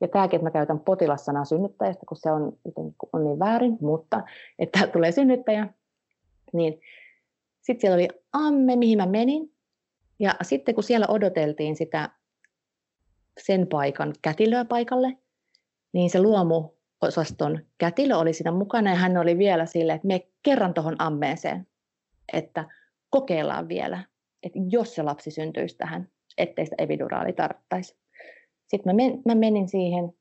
Ja tämäkin, että mä käytän potilassanaa synnyttäjästä, kun se on, on niin väärin, mutta että tulee synnyttäjä. Niin sitten siellä oli amme, mihin mä menin. Ja sitten kun siellä odoteltiin sitä sen paikan kätilöä paikalle, niin se luomuosaston kätilö oli siinä mukana ja hän oli vielä silleen, että me kerran tuohon ammeeseen, että kokeillaan vielä, että jos se lapsi syntyisi tähän, ettei sitä eviduraali tarvittaisi. Sitten mä, men, mä menin siihen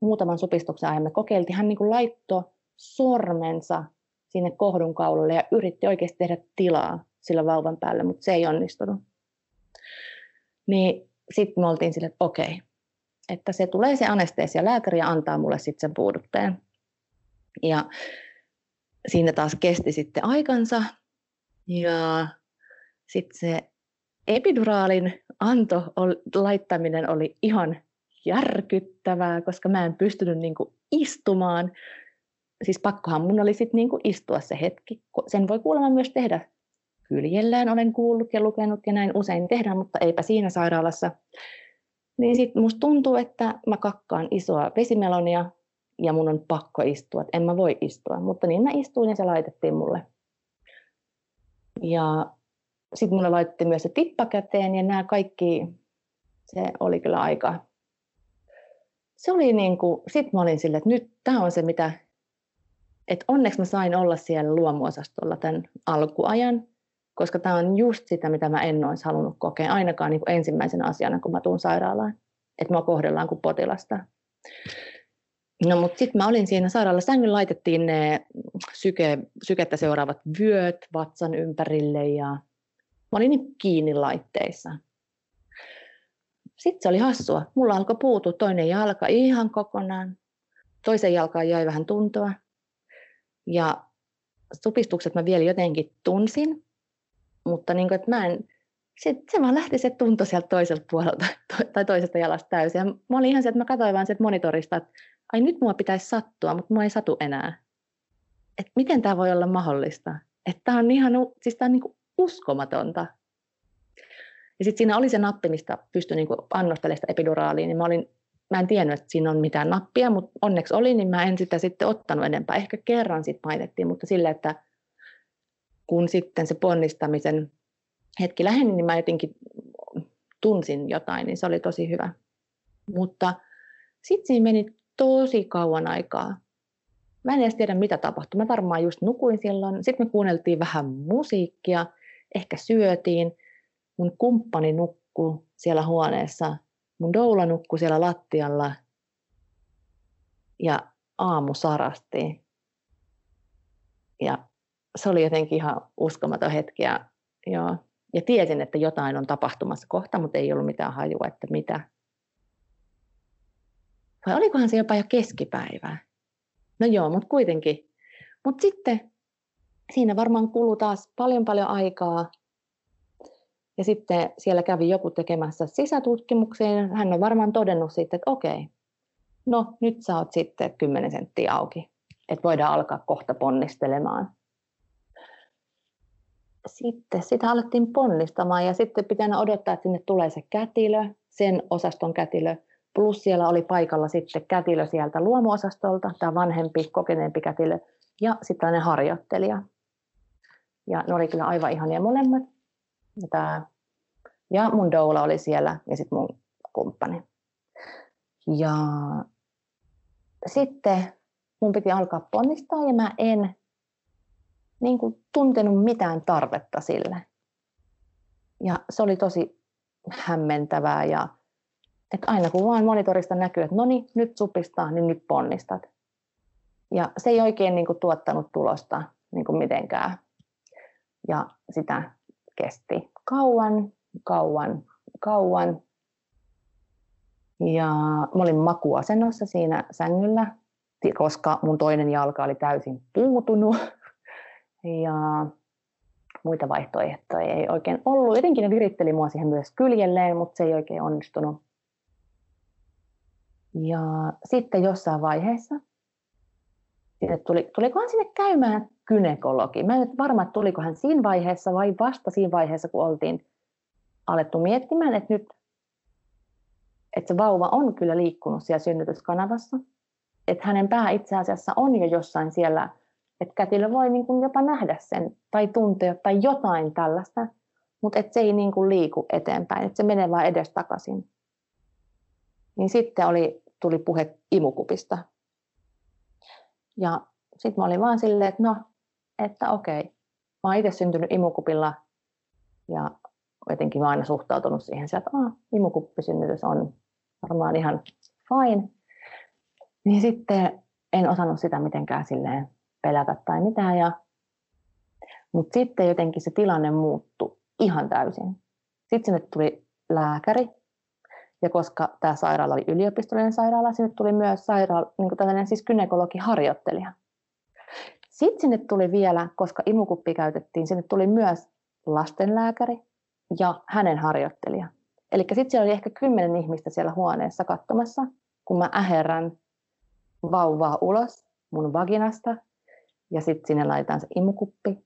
muutaman supistuksen ajan, me kokeiltiin, hän niin kuin laittoi sormensa sinne kohdunkaulalle ja yritti oikeasti tehdä tilaa sillä vauvan päälle, mutta se ei onnistunut. Niin sitten me oltiin sille, että okei, että se tulee se anesteesia lääkäri ja antaa mulle sitten sen puudutteen. Ja siinä taas kesti sitten aikansa ja sitten se epiduraalin anto laittaminen oli ihan järkyttävää, koska mä en pystynyt niinku istumaan. Siis pakkohan mun oli sitten niinku istua se hetki. Sen voi kuulemma myös tehdä kyljellään, olen kuullut ja lukenut ja näin usein tehdään, mutta eipä siinä sairaalassa. Niin sitten musta tuntuu, että mä kakkaan isoa vesimelonia ja mun on pakko istua, että en mä voi istua. Mutta niin mä istuin ja se laitettiin mulle. Ja sitten mulle laitettiin myös se tippa käteen ja nämä kaikki, se oli kyllä aika, se oli niin kuin, sit mä olin silleen, että nyt tämä on se mitä, että onneksi mä sain olla siellä luomuosastolla tämän alkuajan, koska tämä on just sitä, mitä mä en olisi halunnut kokea, ainakaan niin kuin ensimmäisenä asiana, kun mä tuun sairaalaan, että mä kohdellaan kuin potilasta. No mutta sitten mä olin siinä sairaala sängyllä, laitettiin ne syke, sykettä seuraavat vyöt vatsan ympärille ja mä olin niin kiinni laitteissa. Sitten se oli hassua. Mulla alkoi puutua toinen jalka ihan kokonaan. Toisen jalkaan jäi vähän tuntoa. Ja supistukset mä vielä jotenkin tunsin, mutta niin kuin, että mä en, se, se vaan lähti se tunto sieltä toiselta puolelta tai toisesta jalasta täysin. Ja mä olin ihan se, että mä katsoin vaan sieltä monitorista, että ai nyt mua pitäisi sattua, mutta mua ei satu enää. Että miten tämä voi olla mahdollista? Että tämä on ihan, siis tämä on niin uskomatonta. Ja sitten siinä oli se nappi, mistä pystyi niin annostelemaan sitä epiduraaliin, niin mä, olin, mä en tiennyt, että siinä on mitään nappia, mutta onneksi oli, niin mä en sitä sitten ottanut enempää. Ehkä kerran sitten painettiin, mutta sille, että kun sitten se ponnistamisen hetki läheni, niin mä jotenkin tunsin jotain, niin se oli tosi hyvä. Mutta sitten siinä meni tosi kauan aikaa. Mä en edes tiedä, mitä tapahtui. Mä varmaan just nukuin silloin. Sitten me kuunneltiin vähän musiikkia, ehkä syötiin. Mun kumppani nukkui siellä huoneessa. Mun doula nukkui siellä lattialla. Ja aamu sarasti. Ja se oli jotenkin ihan uskomaton hetki. Ja, joo. ja tiesin, että jotain on tapahtumassa kohta, mutta ei ollut mitään hajua, että mitä. Vai olikohan se jopa jo keskipäivää? No joo, mutta kuitenkin. Mutta sitten siinä varmaan kului taas paljon paljon aikaa. Ja sitten siellä kävi joku tekemässä sisätutkimukseen. Hän on varmaan todennut sitten, että okei, no nyt sä oot sitten 10 senttiä auki. Että voidaan alkaa kohta ponnistelemaan. Sitten sitä alettiin ponnistamaan ja sitten pitää odottaa, että sinne tulee se kätilö, sen osaston kätilö, Plus siellä oli paikalla sitten kätilö sieltä luomuosastolta, tämä vanhempi, kokeneempi kätilö, ja sitten tällainen harjoittelija. Ja ne oli kyllä aivan ihania molemmat. Ja, tämä, ja mun doula oli siellä ja sitten mun kumppani. Ja sitten mun piti alkaa ponnistaa ja mä en niin kuin, tuntenut mitään tarvetta sille. Ja se oli tosi hämmentävää ja että aina kun vaan monitorista näkyy, että no niin, nyt supistaa, niin nyt ponnistat. Ja se ei oikein niin kuin, tuottanut tulosta niin kuin mitenkään. Ja sitä kesti kauan, kauan, kauan. Ja mä olin makuasennossa siinä sängyllä, koska mun toinen jalka oli täysin puutunut. Ja muita vaihtoehtoja ei oikein ollut. Jotenkin ne viritteli mua siihen myös kyljelleen, mutta se ei oikein onnistunut. Ja sitten jossain vaiheessa, sinne tuli, tulikohan sinne käymään kynekologi. Mä en nyt varma, että tuliko hän siinä vaiheessa vai vasta siinä vaiheessa, kun oltiin alettu miettimään, että nyt että se vauva on kyllä liikkunut siellä synnytyskanavassa. Että hänen pää itse asiassa on jo jossain siellä, että kätilö voi niin kuin jopa nähdä sen tai tuntea tai jotain tällaista, mutta että se ei niin kuin liiku eteenpäin, että se menee vaan edestakaisin. Niin sitten oli tuli puhe imukupista. Ja sitten mä olin vaan silleen, että no, että okei, mä oon itse syntynyt imukupilla ja jotenkin mä aina suhtautunut siihen, että ah, imukuppisynnytys on varmaan ihan fine. Niin sitten en osannut sitä mitenkään silleen pelätä tai mitään. Ja... Mutta sitten jotenkin se tilanne muuttui ihan täysin. Sitten sinne tuli lääkäri, ja koska tämä sairaala oli yliopistollinen sairaala, sinne tuli myös sairaala, niin kuin tällainen siis gynekologiharjoittelija. Sitten sinne tuli vielä, koska imukuppi käytettiin, sinne tuli myös lastenlääkäri ja hänen harjoittelija. Eli sitten siellä oli ehkä kymmenen ihmistä siellä huoneessa katsomassa, kun mä äherrän vauvaa ulos mun vaginasta ja sitten sinne laitetaan se imukuppi.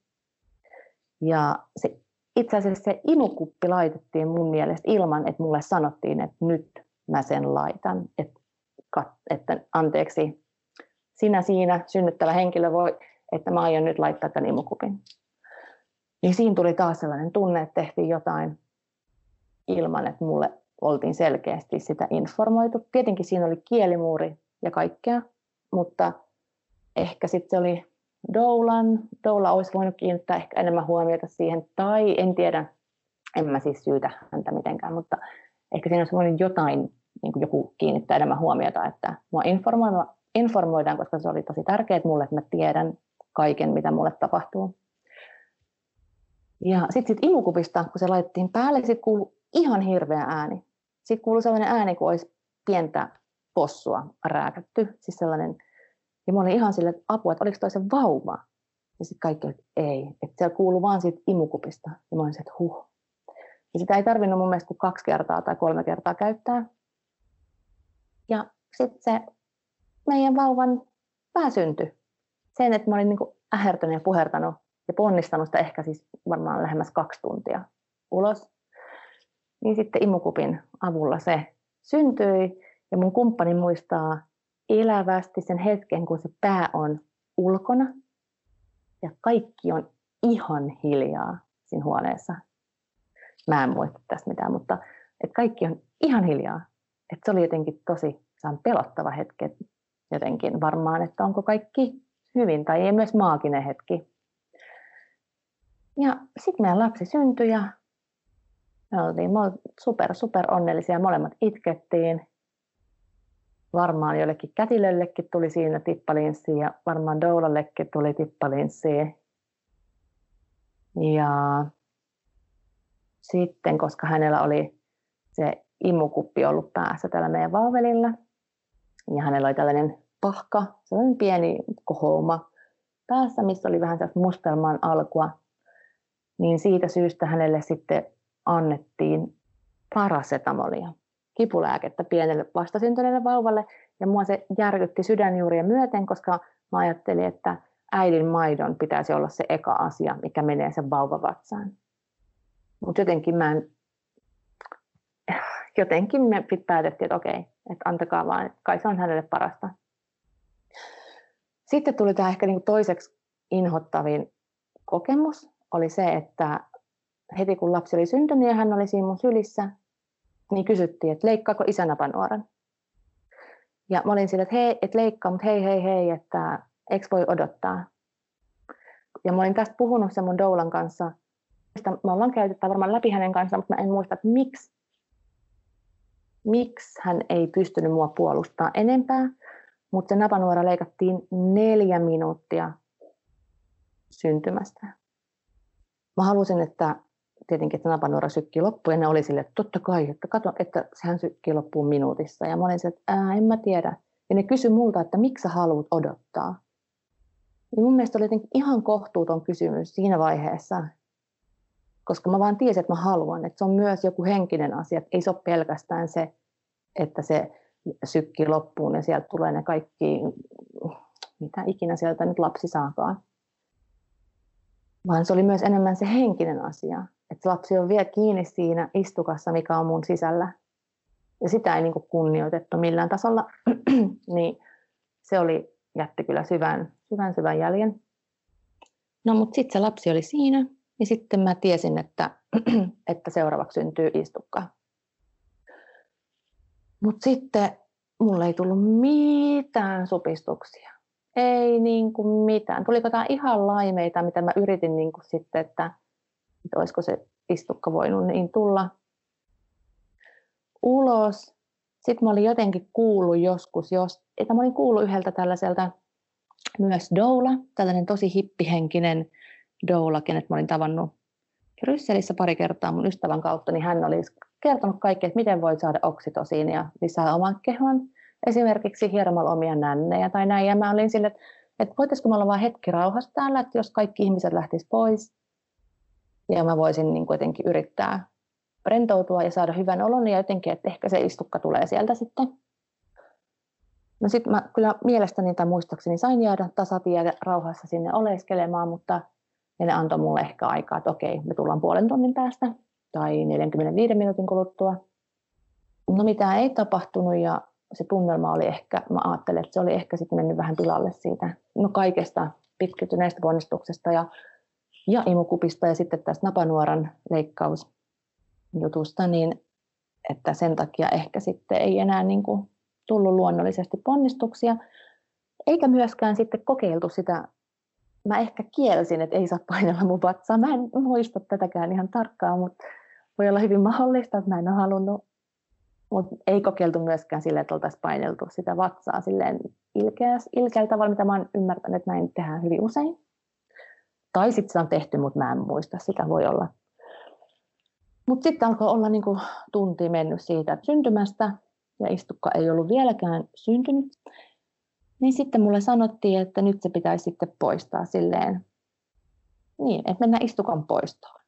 Ja se itse asiassa se imukuppi laitettiin mun mielestä ilman, että mulle sanottiin, että nyt mä sen laitan. Että, että anteeksi, sinä siinä synnyttävä henkilö voi, että mä aion nyt laittaa tämän imukupin. Niin siinä tuli taas sellainen tunne, että tehtiin jotain ilman, että mulle oltiin selkeästi sitä informoitu. Tietenkin siinä oli kielimuuri ja kaikkea, mutta ehkä sitten se oli doulan. Doula olisi voinut kiinnittää ehkä enemmän huomiota siihen, tai en tiedä, en mä siis syytä häntä mitenkään, mutta ehkä siinä olisi voinut jotain, niin kuin joku kiinnittää enemmän huomiota, että mua informoidaan, koska se oli tosi tärkeää mulle, että mä tiedän kaiken, mitä mulle tapahtuu. Ja sitten sit imukupista, kun se laitettiin päälle, sitten kuului ihan hirveä ääni. Sitten kuului sellainen ääni, kun olisi pientä possua rääkätty, siis sellainen ja mä olin ihan sille, että apua, että oliko toi se vauva? Ja sitten kaikki, että ei. Että siellä kuuluu vaan siitä imukupista. Ja mä olin se, että huh. Ja sitä ei tarvinnut mun mielestä kuin kaksi kertaa tai kolme kertaa käyttää. Ja sitten se meidän vauvan pää syntyi. Sen, että mä olin niin ähertänyt ja puhertanut ja ponnistanut sitä ehkä siis varmaan lähemmäs kaksi tuntia ulos. Niin sitten imukupin avulla se syntyi. Ja mun kumppani muistaa elävästi sen hetken, kun se pää on ulkona ja kaikki on ihan hiljaa siinä huoneessa. Mä en muista tästä mitään, mutta että kaikki on ihan hiljaa. että se oli jotenkin tosi pelottava hetki jotenkin varmaan, että onko kaikki hyvin tai ei myös maaginen hetki. Ja sitten meidän lapsi syntyi ja me oltiin super, super onnellisia. Molemmat itkettiin. Varmaan jollekin kätilöllekin tuli siinä tippalinssi ja varmaan Doulallekin tuli tippalinssi. Ja sitten, koska hänellä oli se imukuppi ollut päässä tällä meidän vauvelilla, ja hänellä oli tällainen pahka, sellainen pieni kohouma päässä, missä oli vähän mustelman alkua, niin siitä syystä hänelle sitten annettiin parasetamolia, kipulääkettä pienelle vastasyntyneelle vauvalle. Ja mua se järkytti sydänjuurien myöten, koska mä ajattelin, että äidin maidon pitäisi olla se eka asia, mikä menee sen vauvavatsaan. Mutta jotenkin mä en, jotenkin me päätettiin, että okei, että antakaa vaan, kai se on hänelle parasta. Sitten tuli tämä ehkä niin toiseksi inhottavin kokemus, oli se, että heti kun lapsi oli syntynyt ja hän oli siinä mun sylissä, niin kysyttiin, että leikkaako isä napanuoran. Ja mä olin sillä, että hei, et leikkaa, mutta hei, hei, hei, että eikö voi odottaa. Ja mä olin tästä puhunut sen mun doulan kanssa. Me ollaan käyty varmaan läpi hänen kanssaan, mutta mä en muista, että miksi, miksi hän ei pystynyt mua puolustaa enempää. Mutta se napanuora leikattiin neljä minuuttia syntymästä. Mä halusin, että tietenkin, että napanuora sykkii loppuun, ja ne oli sille, että totta kai, että kato, että sehän sykkii loppuun minuutissa. Ja mä olin sille, että ää, en mä tiedä. Ja ne kysyi multa, että miksi sä haluat odottaa. Niin mun mielestä oli jotenkin ihan kohtuuton kysymys siinä vaiheessa, koska mä vaan tiesin, että mä haluan, että se on myös joku henkinen asia, että ei se ole pelkästään se, että se sykkii loppuun ja sieltä tulee ne kaikki, mitä ikinä sieltä nyt lapsi saakaan. Vaan se oli myös enemmän se henkinen asia, että lapsi on vielä kiinni siinä istukassa, mikä on mun sisällä. Ja sitä ei niin kunnioitettu millään tasolla, niin se oli, jätti kyllä syvän, syvän, syvän jäljen. No mutta sitten se lapsi oli siinä, ja sitten mä tiesin, että, että seuraavaksi syntyy istukka. Mutta sitten mulle ei tullut mitään supistuksia. Ei niin kuin mitään. Tuliko tämä ihan laimeita, mitä mä yritin niin kuin sitten, että että olisiko se istukka voinut niin tulla ulos. Sitten mä olin jotenkin kuullut joskus, jos, että mä olin kuullut yhdeltä tällaiselta myös doula, tällainen tosi hippihenkinen doula, kenet mä olin tavannut Brysselissä pari kertaa mun ystävän kautta, niin hän oli kertonut kaikki, että miten voit saada oksitosiinia lisää oman kehon, esimerkiksi hieromalla omia nännejä tai näin. Ja mä olin sille, että, voitaisiko me olla vain hetki rauhassa täällä, että jos kaikki ihmiset lähtis pois, ja mä voisin niin kuitenkin yrittää rentoutua ja saada hyvän olon ja jotenkin, että ehkä se istukka tulee sieltä sitten. No sitten mä kyllä mielestäni tai muistaakseni sain jäädä tasatie rauhassa sinne oleskelemaan, mutta ne antoi mulle ehkä aikaa, että okei, me tullaan puolen tunnin päästä tai 45 minuutin kuluttua. No mitään ei tapahtunut ja se tunnelma oli ehkä, mä ajattelin, että se oli ehkä sitten mennyt vähän tilalle siitä, no kaikesta pitkittyneestä ponnistuksesta ja ja imukupista ja sitten tästä napanuoran leikkausjutusta, niin että sen takia ehkä sitten ei enää niin kuin tullut luonnollisesti ponnistuksia, eikä myöskään sitten kokeiltu sitä, mä ehkä kielsin, että ei saa painella mun vatsaa, mä en muista tätäkään ihan tarkkaan, mutta voi olla hyvin mahdollista, että mä en ole halunnut, mutta ei kokeiltu myöskään sille, että oltaisiin paineltu sitä vatsaa silleen ilkeä, ilkeällä tavalla, mitä mä oon ymmärtänyt, että näin tehdään hyvin usein. Tai sitten se on tehty, mutta mä en muista, sitä voi olla. Mutta sitten alkoi olla niinku tunti mennyt siitä syntymästä ja istukka ei ollut vieläkään syntynyt. Niin sitten mulle sanottiin, että nyt se pitäisi sitten poistaa silleen, niin, että mennään istukan poistoon.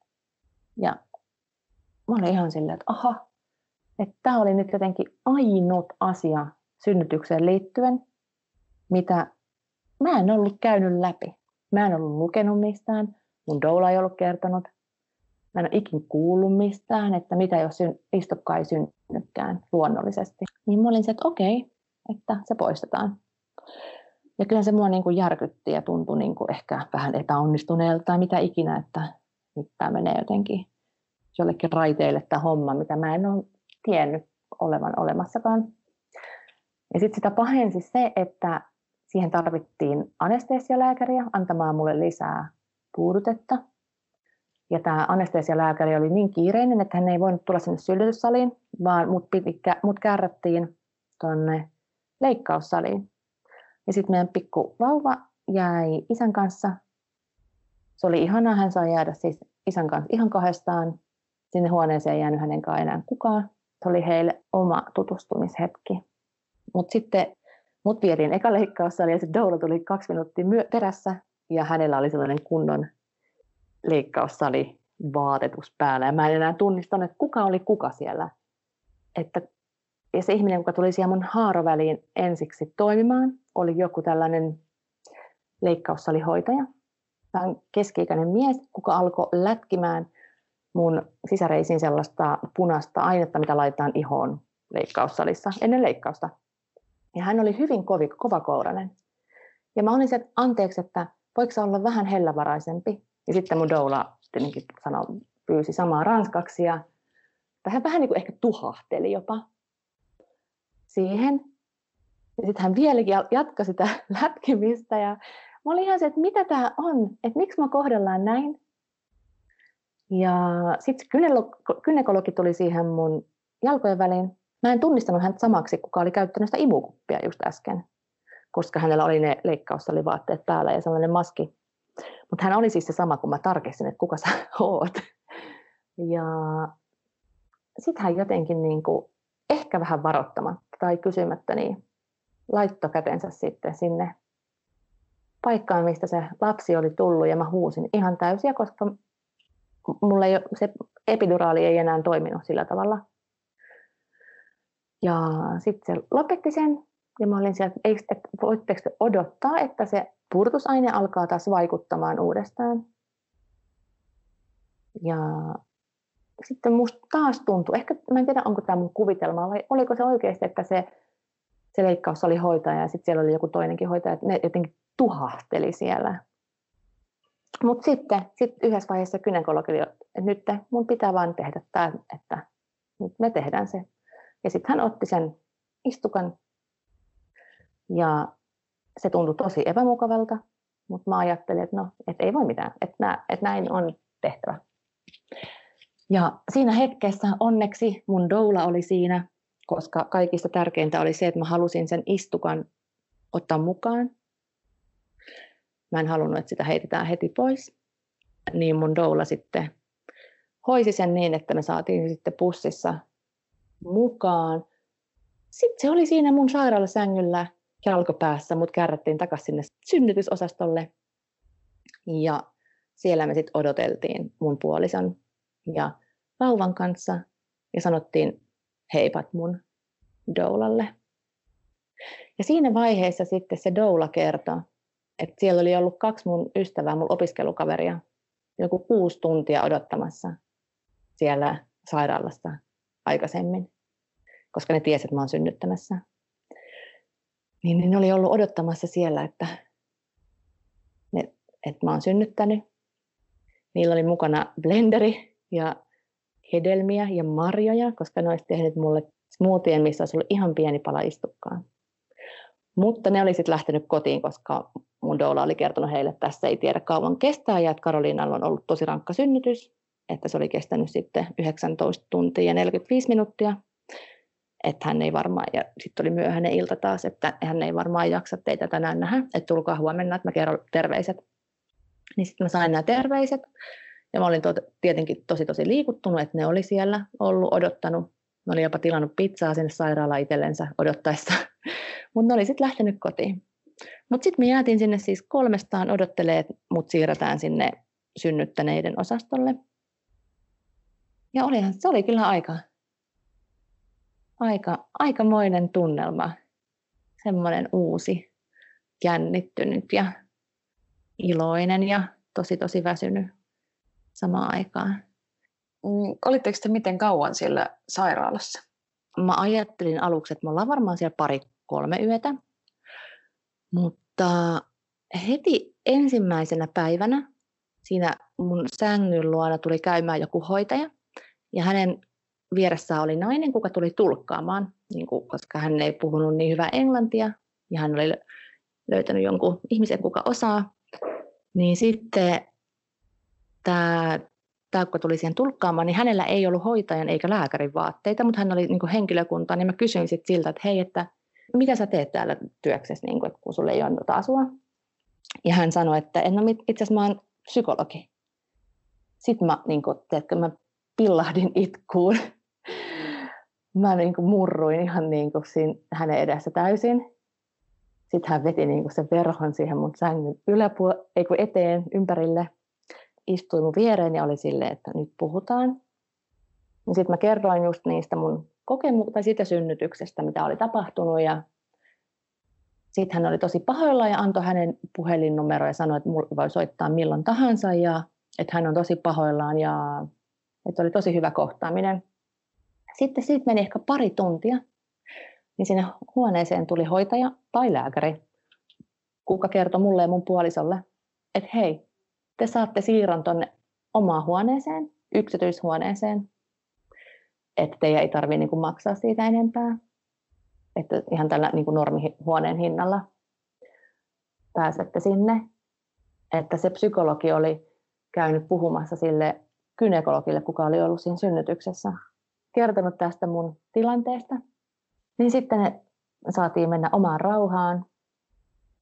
Ja mä olin ihan silleen, että aha, että tämä oli nyt jotenkin ainut asia synnytykseen liittyen, mitä mä en ollut käynyt läpi. Mä en ollut lukenut mistään, mun doula ei ollut kertonut. Mä en ole ikin kuullut mistään, että mitä jos istokka ei synnytkään luonnollisesti. Niin mä olin se, että okei, että se poistetaan. Ja kyllä se mua niin kuin järkytti ja tuntui niin kuin ehkä vähän epäonnistuneelta tai mitä ikinä, että nyt tämä menee jotenkin jollekin raiteille tämä homma, mitä mä en ole tiennyt olevan olemassakaan. Ja sitten sitä pahensi se, että siihen tarvittiin anestesialääkäriä antamaan mulle lisää puudutetta. Ja tämä anestesialääkäri oli niin kiireinen, että hän ei voinut tulla sinne synnytyssaliin, vaan mut, piti, mut kärrättiin tuonne leikkaussaliin. Ja sitten meidän pikku vauva jäi isän kanssa. Se oli ihanaa, hän sai jäädä siis isän kanssa ihan kahdestaan. Sinne huoneeseen ei jäänyt hänen enää kukaan. Se oli heille oma tutustumishetki. Mutta sitten mut vietiin eka leikkaussali ja sitten Doula tuli kaksi minuuttia myö- perässä ja hänellä oli sellainen kunnon leikkaussali vaatetus päällä. Ja mä en enää tunnistanut, että kuka oli kuka siellä. Että, ja se ihminen, joka tuli siihen mun haaroväliin ensiksi toimimaan, oli joku tällainen leikkaussalihoitaja. Tämä on keski-ikäinen mies, kuka alkoi lätkimään mun sisäreisiin sellaista punaista ainetta, mitä laitetaan ihoon leikkaussalissa ennen leikkausta. Ja hän oli hyvin kovi, kovakourainen. Ja mä olin se, että anteeksi, että voiko olla vähän hellävaraisempi. Ja sitten mun doula tietenkin sanoi, pyysi samaa ranskaksi ja hän vähän niin kuin ehkä tuhahteli jopa siihen. Ja sitten hän vieläkin jatkoi sitä lätkimistä ja mä olin ihan se, että mitä tämä on, että miksi mä kohdellaan näin. Ja sitten kynekologi tuli siihen mun jalkojen väliin. Mä en tunnistanut häntä samaksi, kuka oli käyttänyt sitä imukuppia just äsken, koska hänellä oli ne leikkaussalivaatteet päällä ja sellainen maski. Mutta hän oli siis se sama, kun mä tarkistin, että kuka sä oot. Ja sitten hän jotenkin niin kuin, ehkä vähän varoittamatta tai kysymättä, niin laittoi kätensä sitten sinne paikkaan, mistä se lapsi oli tullut ja mä huusin ihan täysiä, koska mulla ei, se epiduraali ei enää toiminut sillä tavalla. Ja sitten se lopetti sen ja mä olin siellä, että, että voitteko te odottaa, että se purtusaine alkaa taas vaikuttamaan uudestaan. Ja sitten musta taas tuntui, ehkä mä en tiedä onko tämä mun kuvitelma vai oliko se oikeasti, että se, se leikkaus oli hoitaja ja sitten siellä oli joku toinenkin hoitaja, että ne jotenkin tuhahteli siellä. Mutta sitten sit yhdessä vaiheessa kynekologi että nyt mun pitää vaan tehdä tämä, että nyt me tehdään se. Ja sitten hän otti sen istukan ja se tuntui tosi epämukavalta, mutta mä ajattelin, että no, et ei voi mitään, että, nä, että näin on tehtävä. Ja siinä hetkessä onneksi mun doula oli siinä, koska kaikista tärkeintä oli se, että mä halusin sen istukan ottaa mukaan. Mä en halunnut, että sitä heitetään heti pois. Niin mun doula sitten hoisi sen niin, että me saatiin sitten pussissa mukaan. Sitten se oli siinä mun sairaalasängyllä jalkopäässä, mut kärrättiin takaisin sinne synnytysosastolle. Ja siellä me sitten odoteltiin mun puolison ja vauvan kanssa ja sanottiin heipat mun doulalle. Ja siinä vaiheessa sitten se doula kertoi, että siellä oli ollut kaksi mun ystävää, mun opiskelukaveria, joku kuusi tuntia odottamassa siellä sairaalassa aikaisemmin, koska ne tiesivät, että mä oon synnyttämässä niin ne oli ollut odottamassa siellä, että, ne, että mä oon synnyttänyt. Niillä oli mukana blenderi ja hedelmiä ja marjoja, koska ne olisi tehnyt mulle smoothien, missä olisi ollut ihan pieni pala istukkaa. Mutta ne oli sitten lähtenyt kotiin, koska mun doula oli kertonut heille, että tässä ei tiedä kauan kestää ja että Karoliinalla on ollut tosi rankka synnytys, että se oli kestänyt sitten 19 tuntia ja 45 minuuttia että hän ei varmaan, ja sitten oli myöhäinen ilta taas, että hän ei varmaan jaksa teitä tänään nähdä, että tulkaa huomenna, että mä kerron terveiset. Niin sitten mä sain nämä terveiset, ja mä olin to- tietenkin tosi tosi liikuttunut, että ne oli siellä ollut odottanut. Mä olin jopa tilannut pizzaa sinne sairaalaan itsellensä odottaessa, mutta ne oli sitten lähtenyt kotiin. Mutta sitten me jäätiin sinne siis kolmestaan odottelee, että mut siirretään sinne synnyttäneiden osastolle. Ja olihan, se oli kyllä aika aika, aikamoinen tunnelma, semmoinen uusi, jännittynyt ja iloinen ja tosi tosi väsynyt samaan aikaan. Mm, olitteko te miten kauan siellä sairaalassa? Mä ajattelin aluksi, että me ollaan varmaan siellä pari kolme yötä, mutta heti ensimmäisenä päivänä siinä mun sängyn luona tuli käymään joku hoitaja. Ja hänen vieressä oli nainen, kuka tuli tulkkaamaan, niin kuin, koska hän ei puhunut niin hyvää englantia. Ja hän oli löytänyt jonkun ihmisen, kuka osaa. Niin sitten tämä, kun tuli siihen tulkkaamaan, niin hänellä ei ollut hoitajan eikä lääkärin vaatteita, mutta hän oli niin kuin henkilökunta, niin mä kysyin sitten siltä, että hei, että mitä sä teet täällä työksessä, niin kuin, kun sulle ei ole asua. Ja hän sanoi, että en ole itse asiassa mä oon psykologi. Sitten mä, niin kuin, tiedätkö, mä pillahdin itkuun. Mä niin kuin murruin ihan niin kuin siinä hänen edessä täysin. Sitten hän veti niin kuin sen verhon siihen mun sängyn yläpuolelle, ei kun eteen, ympärille. Istui mun viereen ja oli silleen, että nyt puhutaan. Sitten mä kerroin just niistä mun kokemuksista tai siitä synnytyksestä, mitä oli tapahtunut. Ja sitten hän oli tosi pahoilla ja antoi hänen puhelinnumero ja sanoi, että mulla voi soittaa milloin tahansa ja että hän on tosi pahoillaan ja että oli tosi hyvä kohtaaminen. Sitten siitä meni ehkä pari tuntia, niin sinne huoneeseen tuli hoitaja tai lääkäri, kuka kertoi mulle ja mun puolisolle, että hei, te saatte siirron tuonne omaan huoneeseen, yksityishuoneeseen, että teidän ei tarvitse niin maksaa siitä enempää. Että ihan tällä niin kuin normihuoneen hinnalla pääsette sinne. Että se psykologi oli käynyt puhumassa sille kynekologille, kuka oli ollut siinä synnytyksessä, kertonut tästä mun tilanteesta. Niin sitten me saatiin mennä omaan rauhaan.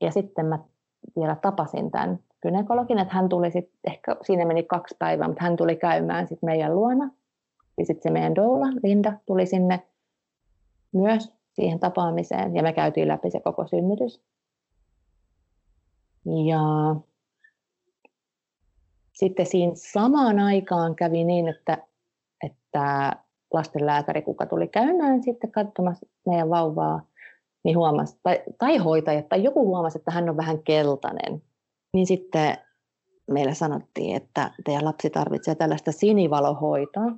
Ja sitten mä vielä tapasin tämän kynekologin, että hän tuli sitten, ehkä siinä meni kaksi päivää, mutta hän tuli käymään sitten meidän luona. Ja sitten se meidän doula, Linda, tuli sinne myös siihen tapaamiseen ja me käytiin läpi se koko synnytys. Ja sitten siinä samaan aikaan kävi niin, että, että lastenlääkäri, kuka tuli käymään sitten katsomassa meidän vauvaa, niin huomasi, tai, tai hoitaja, tai joku huomasi, että hän on vähän keltainen. Niin sitten meillä sanottiin, että teidän lapsi tarvitsee tällaista sinivalohoitoa.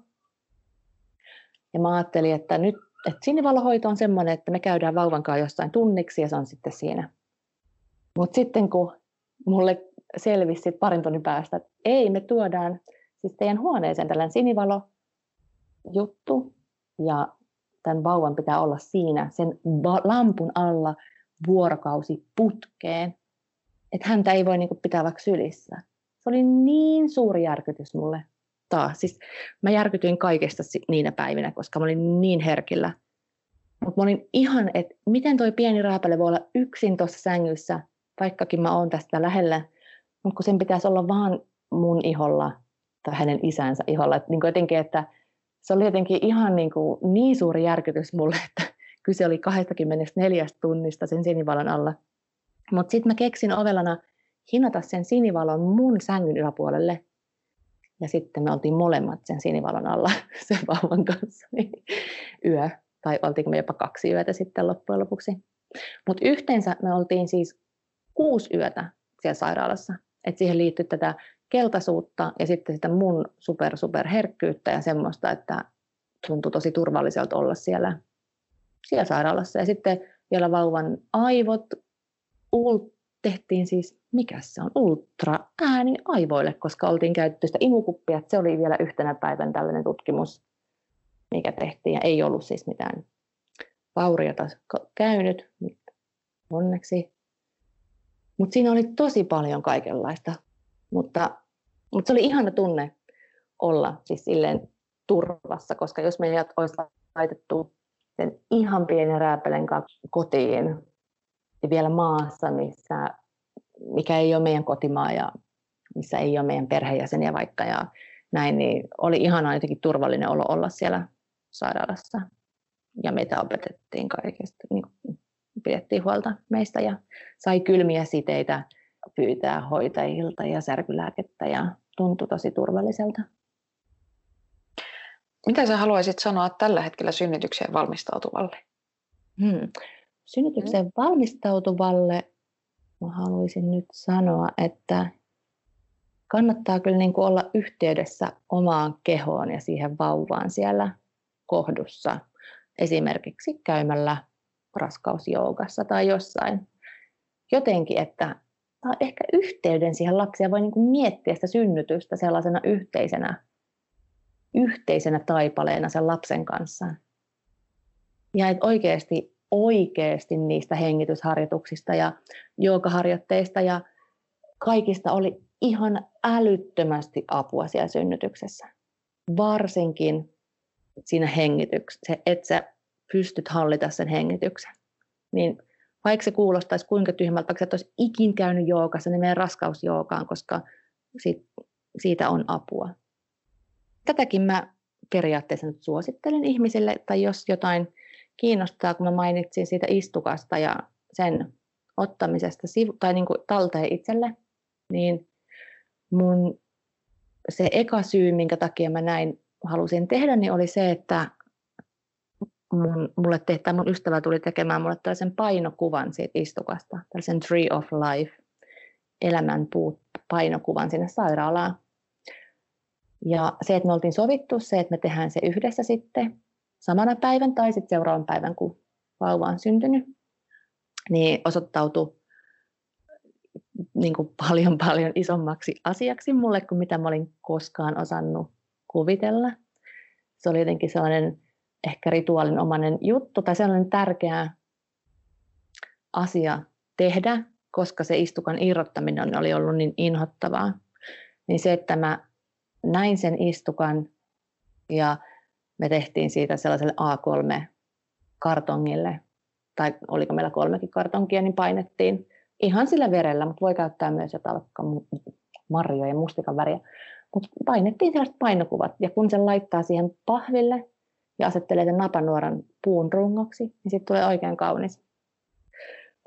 Ja mä ajattelin, että nyt että sinivalohoito on semmoinen, että me käydään vauvan kanssa jossain tunniksi ja se on sitten siinä. Mutta sitten kun mulle selvisi sit parin tunnin päästä, että ei, me tuodaan siis teidän huoneeseen tällainen sinivalo juttu ja tämän vauvan pitää olla siinä sen lampun alla vuorokausi putkeen, että häntä ei voi niinku pitää vaikka sylissä. Se oli niin suuri järkytys mulle taas. Siis mä järkytyin kaikesta niinä päivinä, koska mä olin niin herkillä. Mutta mä olin ihan, että miten toi pieni rääpäle voi olla yksin tuossa sängyssä, vaikkakin mä oon tästä lähellä, mutta kun sen pitäisi olla vaan mun iholla tai hänen isänsä iholla. Et niin jotenkin, että se oli jotenkin ihan niin, kuin niin suuri järkytys mulle, että kyse oli 24 tunnista sen sinivalon alla. Mutta sitten mä keksin ovellana hinata sen sinivalon mun sängyn yläpuolelle. Ja sitten me oltiin molemmat sen sinivalon alla sen vauvan kanssa niin yö. Tai oltiinko me jopa kaksi yötä sitten loppujen lopuksi. Mutta yhteensä me oltiin siis kuusi yötä siellä sairaalassa. Et siihen liittyi tätä keltaisuutta ja sitten sitä mun super super herkkyyttä ja semmoista, että tuntui tosi turvalliselta olla siellä, siellä sairaalassa. Ja sitten vielä vauvan aivot ult, tehtiin siis, mikä se on, ultra ääni aivoille, koska oltiin käytetty sitä imukuppia. Se oli vielä yhtenä päivän tällainen tutkimus, mikä tehtiin ja ei ollut siis mitään vauriota käynyt, onneksi. Mutta siinä oli tosi paljon kaikenlaista. Mutta, mutta se oli ihana tunne olla siis silleen turvassa, koska jos meidät olisi laitettu sen ihan pienen rääpelen kotiin vielä maassa, missä, mikä ei ole meidän kotimaa ja missä ei ole meidän perheenjäseniä vaikka ja näin, niin oli ihana jotenkin turvallinen olo olla siellä sairaalassa. Ja meitä opetettiin kaikesta, niin pidettiin huolta meistä ja sai kylmiä siteitä pyytää hoitajilta ja särkylääkettä ja tuntui tosi turvalliselta. Mitä sä haluaisit sanoa tällä hetkellä synnytykseen valmistautuvalle? Hmm. Synnytykseen hmm. valmistautuvalle mä haluaisin nyt sanoa, että kannattaa kyllä niin kuin olla yhteydessä omaan kehoon ja siihen vauvaan siellä kohdussa. Esimerkiksi käymällä raskausjoukassa tai jossain. Jotenkin, että tai ehkä yhteyden siihen lapsiin ja voi niin kuin miettiä sitä synnytystä sellaisena yhteisenä yhteisenä taipaleena sen lapsen kanssa. Ja että oikeasti, oikeasti niistä hengitysharjoituksista ja joogaharjoitteista ja kaikista oli ihan älyttömästi apua siellä synnytyksessä. Varsinkin siinä hengityksessä, että sä pystyt hallita sen hengityksen. Niin vaikka se kuulostaisi kuinka tyhmältä, vaikka sä et olisi ikin käynyt joogassa, niin meidän raskausjoogaan, koska siitä, siitä on apua. Tätäkin mä periaatteessa nyt suosittelen ihmisille, tai jos jotain kiinnostaa, kun mä mainitsin siitä istukasta ja sen ottamisesta tai niin kuin talteen itselle, niin mun se eka syy, minkä takia mä näin halusin tehdä, niin oli se, että mun, mulle tehtä, mun ystävä tuli tekemään mulle tällaisen painokuvan siitä istukasta, tällaisen Tree of Life, elämänpuut painokuvan sinne sairaalaan. Ja se, että me oltiin sovittu se, että me tehdään se yhdessä sitten samana päivän tai sitten seuraavan päivän, kun vauva on syntynyt, niin osoittautui niin kuin paljon paljon isommaksi asiaksi mulle kuin mitä mä olin koskaan osannut kuvitella. Se oli jotenkin sellainen ehkä rituaalinomainen juttu tai sellainen tärkeä asia tehdä, koska se istukan irrottaminen oli ollut niin inhottavaa. Niin se, että mä näin sen istukan ja me tehtiin siitä sellaiselle A3-kartongille, tai oliko meillä kolmekin kartonkia, niin painettiin ihan sillä verellä, mutta voi käyttää myös jotain vaikka marjoja ja mustikan väriä. Mutta painettiin sellaiset painokuvat, ja kun sen laittaa siihen pahville ja asettelee sen napanuoran puun rungoksi, niin sitten tulee oikein kaunis.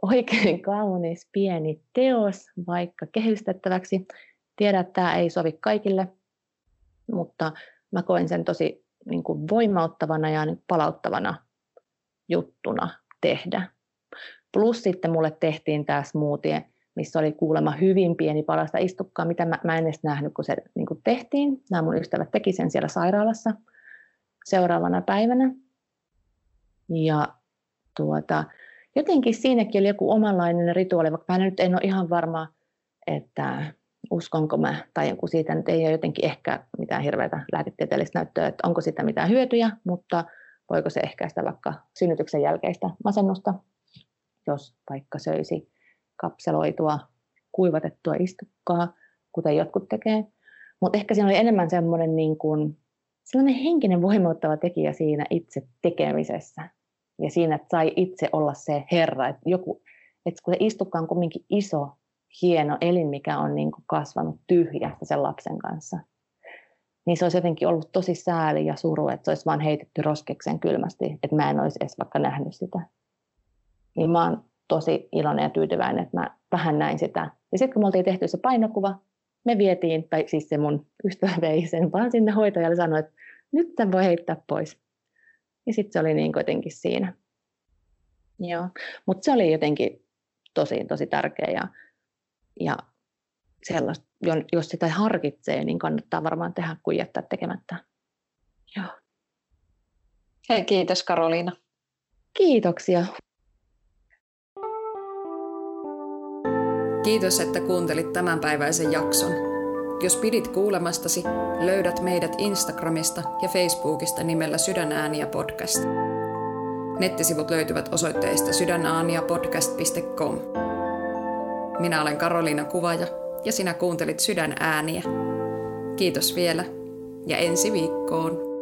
Oikein kaunis pieni teos, vaikka kehystettäväksi. Tiedän, että tämä ei sovi kaikille, mutta mä koin sen tosi niin kuin voimauttavana ja niin palauttavana juttuna tehdä. Plus sitten mulle tehtiin tämä smoothie, missä oli kuulemma hyvin pieni palasta istukkaa, mitä mä, mä en edes nähnyt, kun se niin kuin tehtiin. Nämä mun ystävät teki sen siellä sairaalassa seuraavana päivänä. Ja tuota, jotenkin siinäkin oli joku omanlainen rituaali, vaikka mä nyt en ole ihan varma, että uskonko mä, tai joku siitä nyt ei ole jotenkin ehkä mitään hirveätä lääketieteellistä näyttöä, että onko sitä mitään hyötyjä, mutta voiko se ehkäistä vaikka synnytyksen jälkeistä masennusta, jos vaikka söisi kapseloitua, kuivatettua istukkaa, kuten jotkut tekee. Mutta ehkä siinä oli enemmän semmoinen niin kuin, sellainen henkinen voimauttava tekijä siinä itse tekemisessä. Ja siinä, että sai itse olla se herra. Että, joku, että kun se istukka on kuitenkin iso, hieno elin, mikä on niin kuin kasvanut tyhjästä sen lapsen kanssa, niin se olisi jotenkin ollut tosi sääli ja suru, että se olisi vaan heitetty roskeksen kylmästi, että mä en olisi edes vaikka nähnyt sitä. Niin mä oon tosi iloinen ja tyytyväinen, että mä vähän näin sitä. Ja sitten kun me oltiin tehty se painokuva, me vietiin, tai siis se mun ystävä vei sen vaan sinne hoitajalle ja sanoi, että nyt tämän voi heittää pois. Ja sitten se oli niin jotenkin siinä. Joo, mutta se oli jotenkin tosi, tosi tärkeä ja, ja sellaista, jos sitä harkitsee, niin kannattaa varmaan tehdä kuin jättää tekemättä. Joo. Hei, kiitos Karoliina. Kiitoksia. Kiitos, että kuuntelit tämänpäiväisen jakson. Jos pidit kuulemastasi, löydät meidät Instagramista ja Facebookista nimellä Sydänääniä podcast. Nettisivut löytyvät osoitteista sydänaaniapodcast.com. Minä olen Karoliina Kuvaja ja sinä kuuntelit Sydän ääniä. Kiitos vielä ja ensi viikkoon.